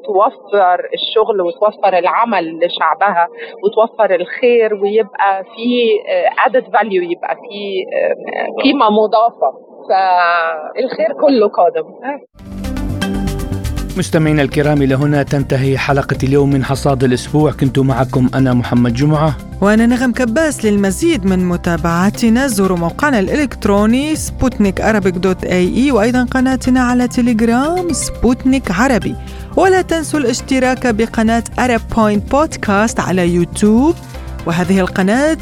[SPEAKER 19] توفر الشغل وتوفر العمل لشعبها وتوفر الخير ويبقى في added value يبقى في قيمة مضافة. فالخير كله قادم.
[SPEAKER 3] مستمعينا الكرام إلى هنا تنتهي حلقة اليوم من حصاد الأسبوع. كنت معكم أنا محمد جمعة.
[SPEAKER 2] وأنا نغم كباس للمزيد من متابعتنا زوروا موقعنا الإلكتروني سبوتنيك dot ae وأيضا قناتنا على تليجرام سبوتنيك عربي. ولا تنسوا الاشتراك بقناة أرب بوينت بودكاست على يوتيوب. وهذه القناة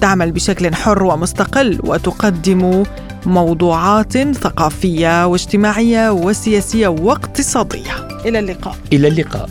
[SPEAKER 2] تعمل بشكل حر ومستقل وتقدم موضوعات ثقافية واجتماعية وسياسية واقتصادية. إلى اللقاء.
[SPEAKER 3] إلى اللقاء.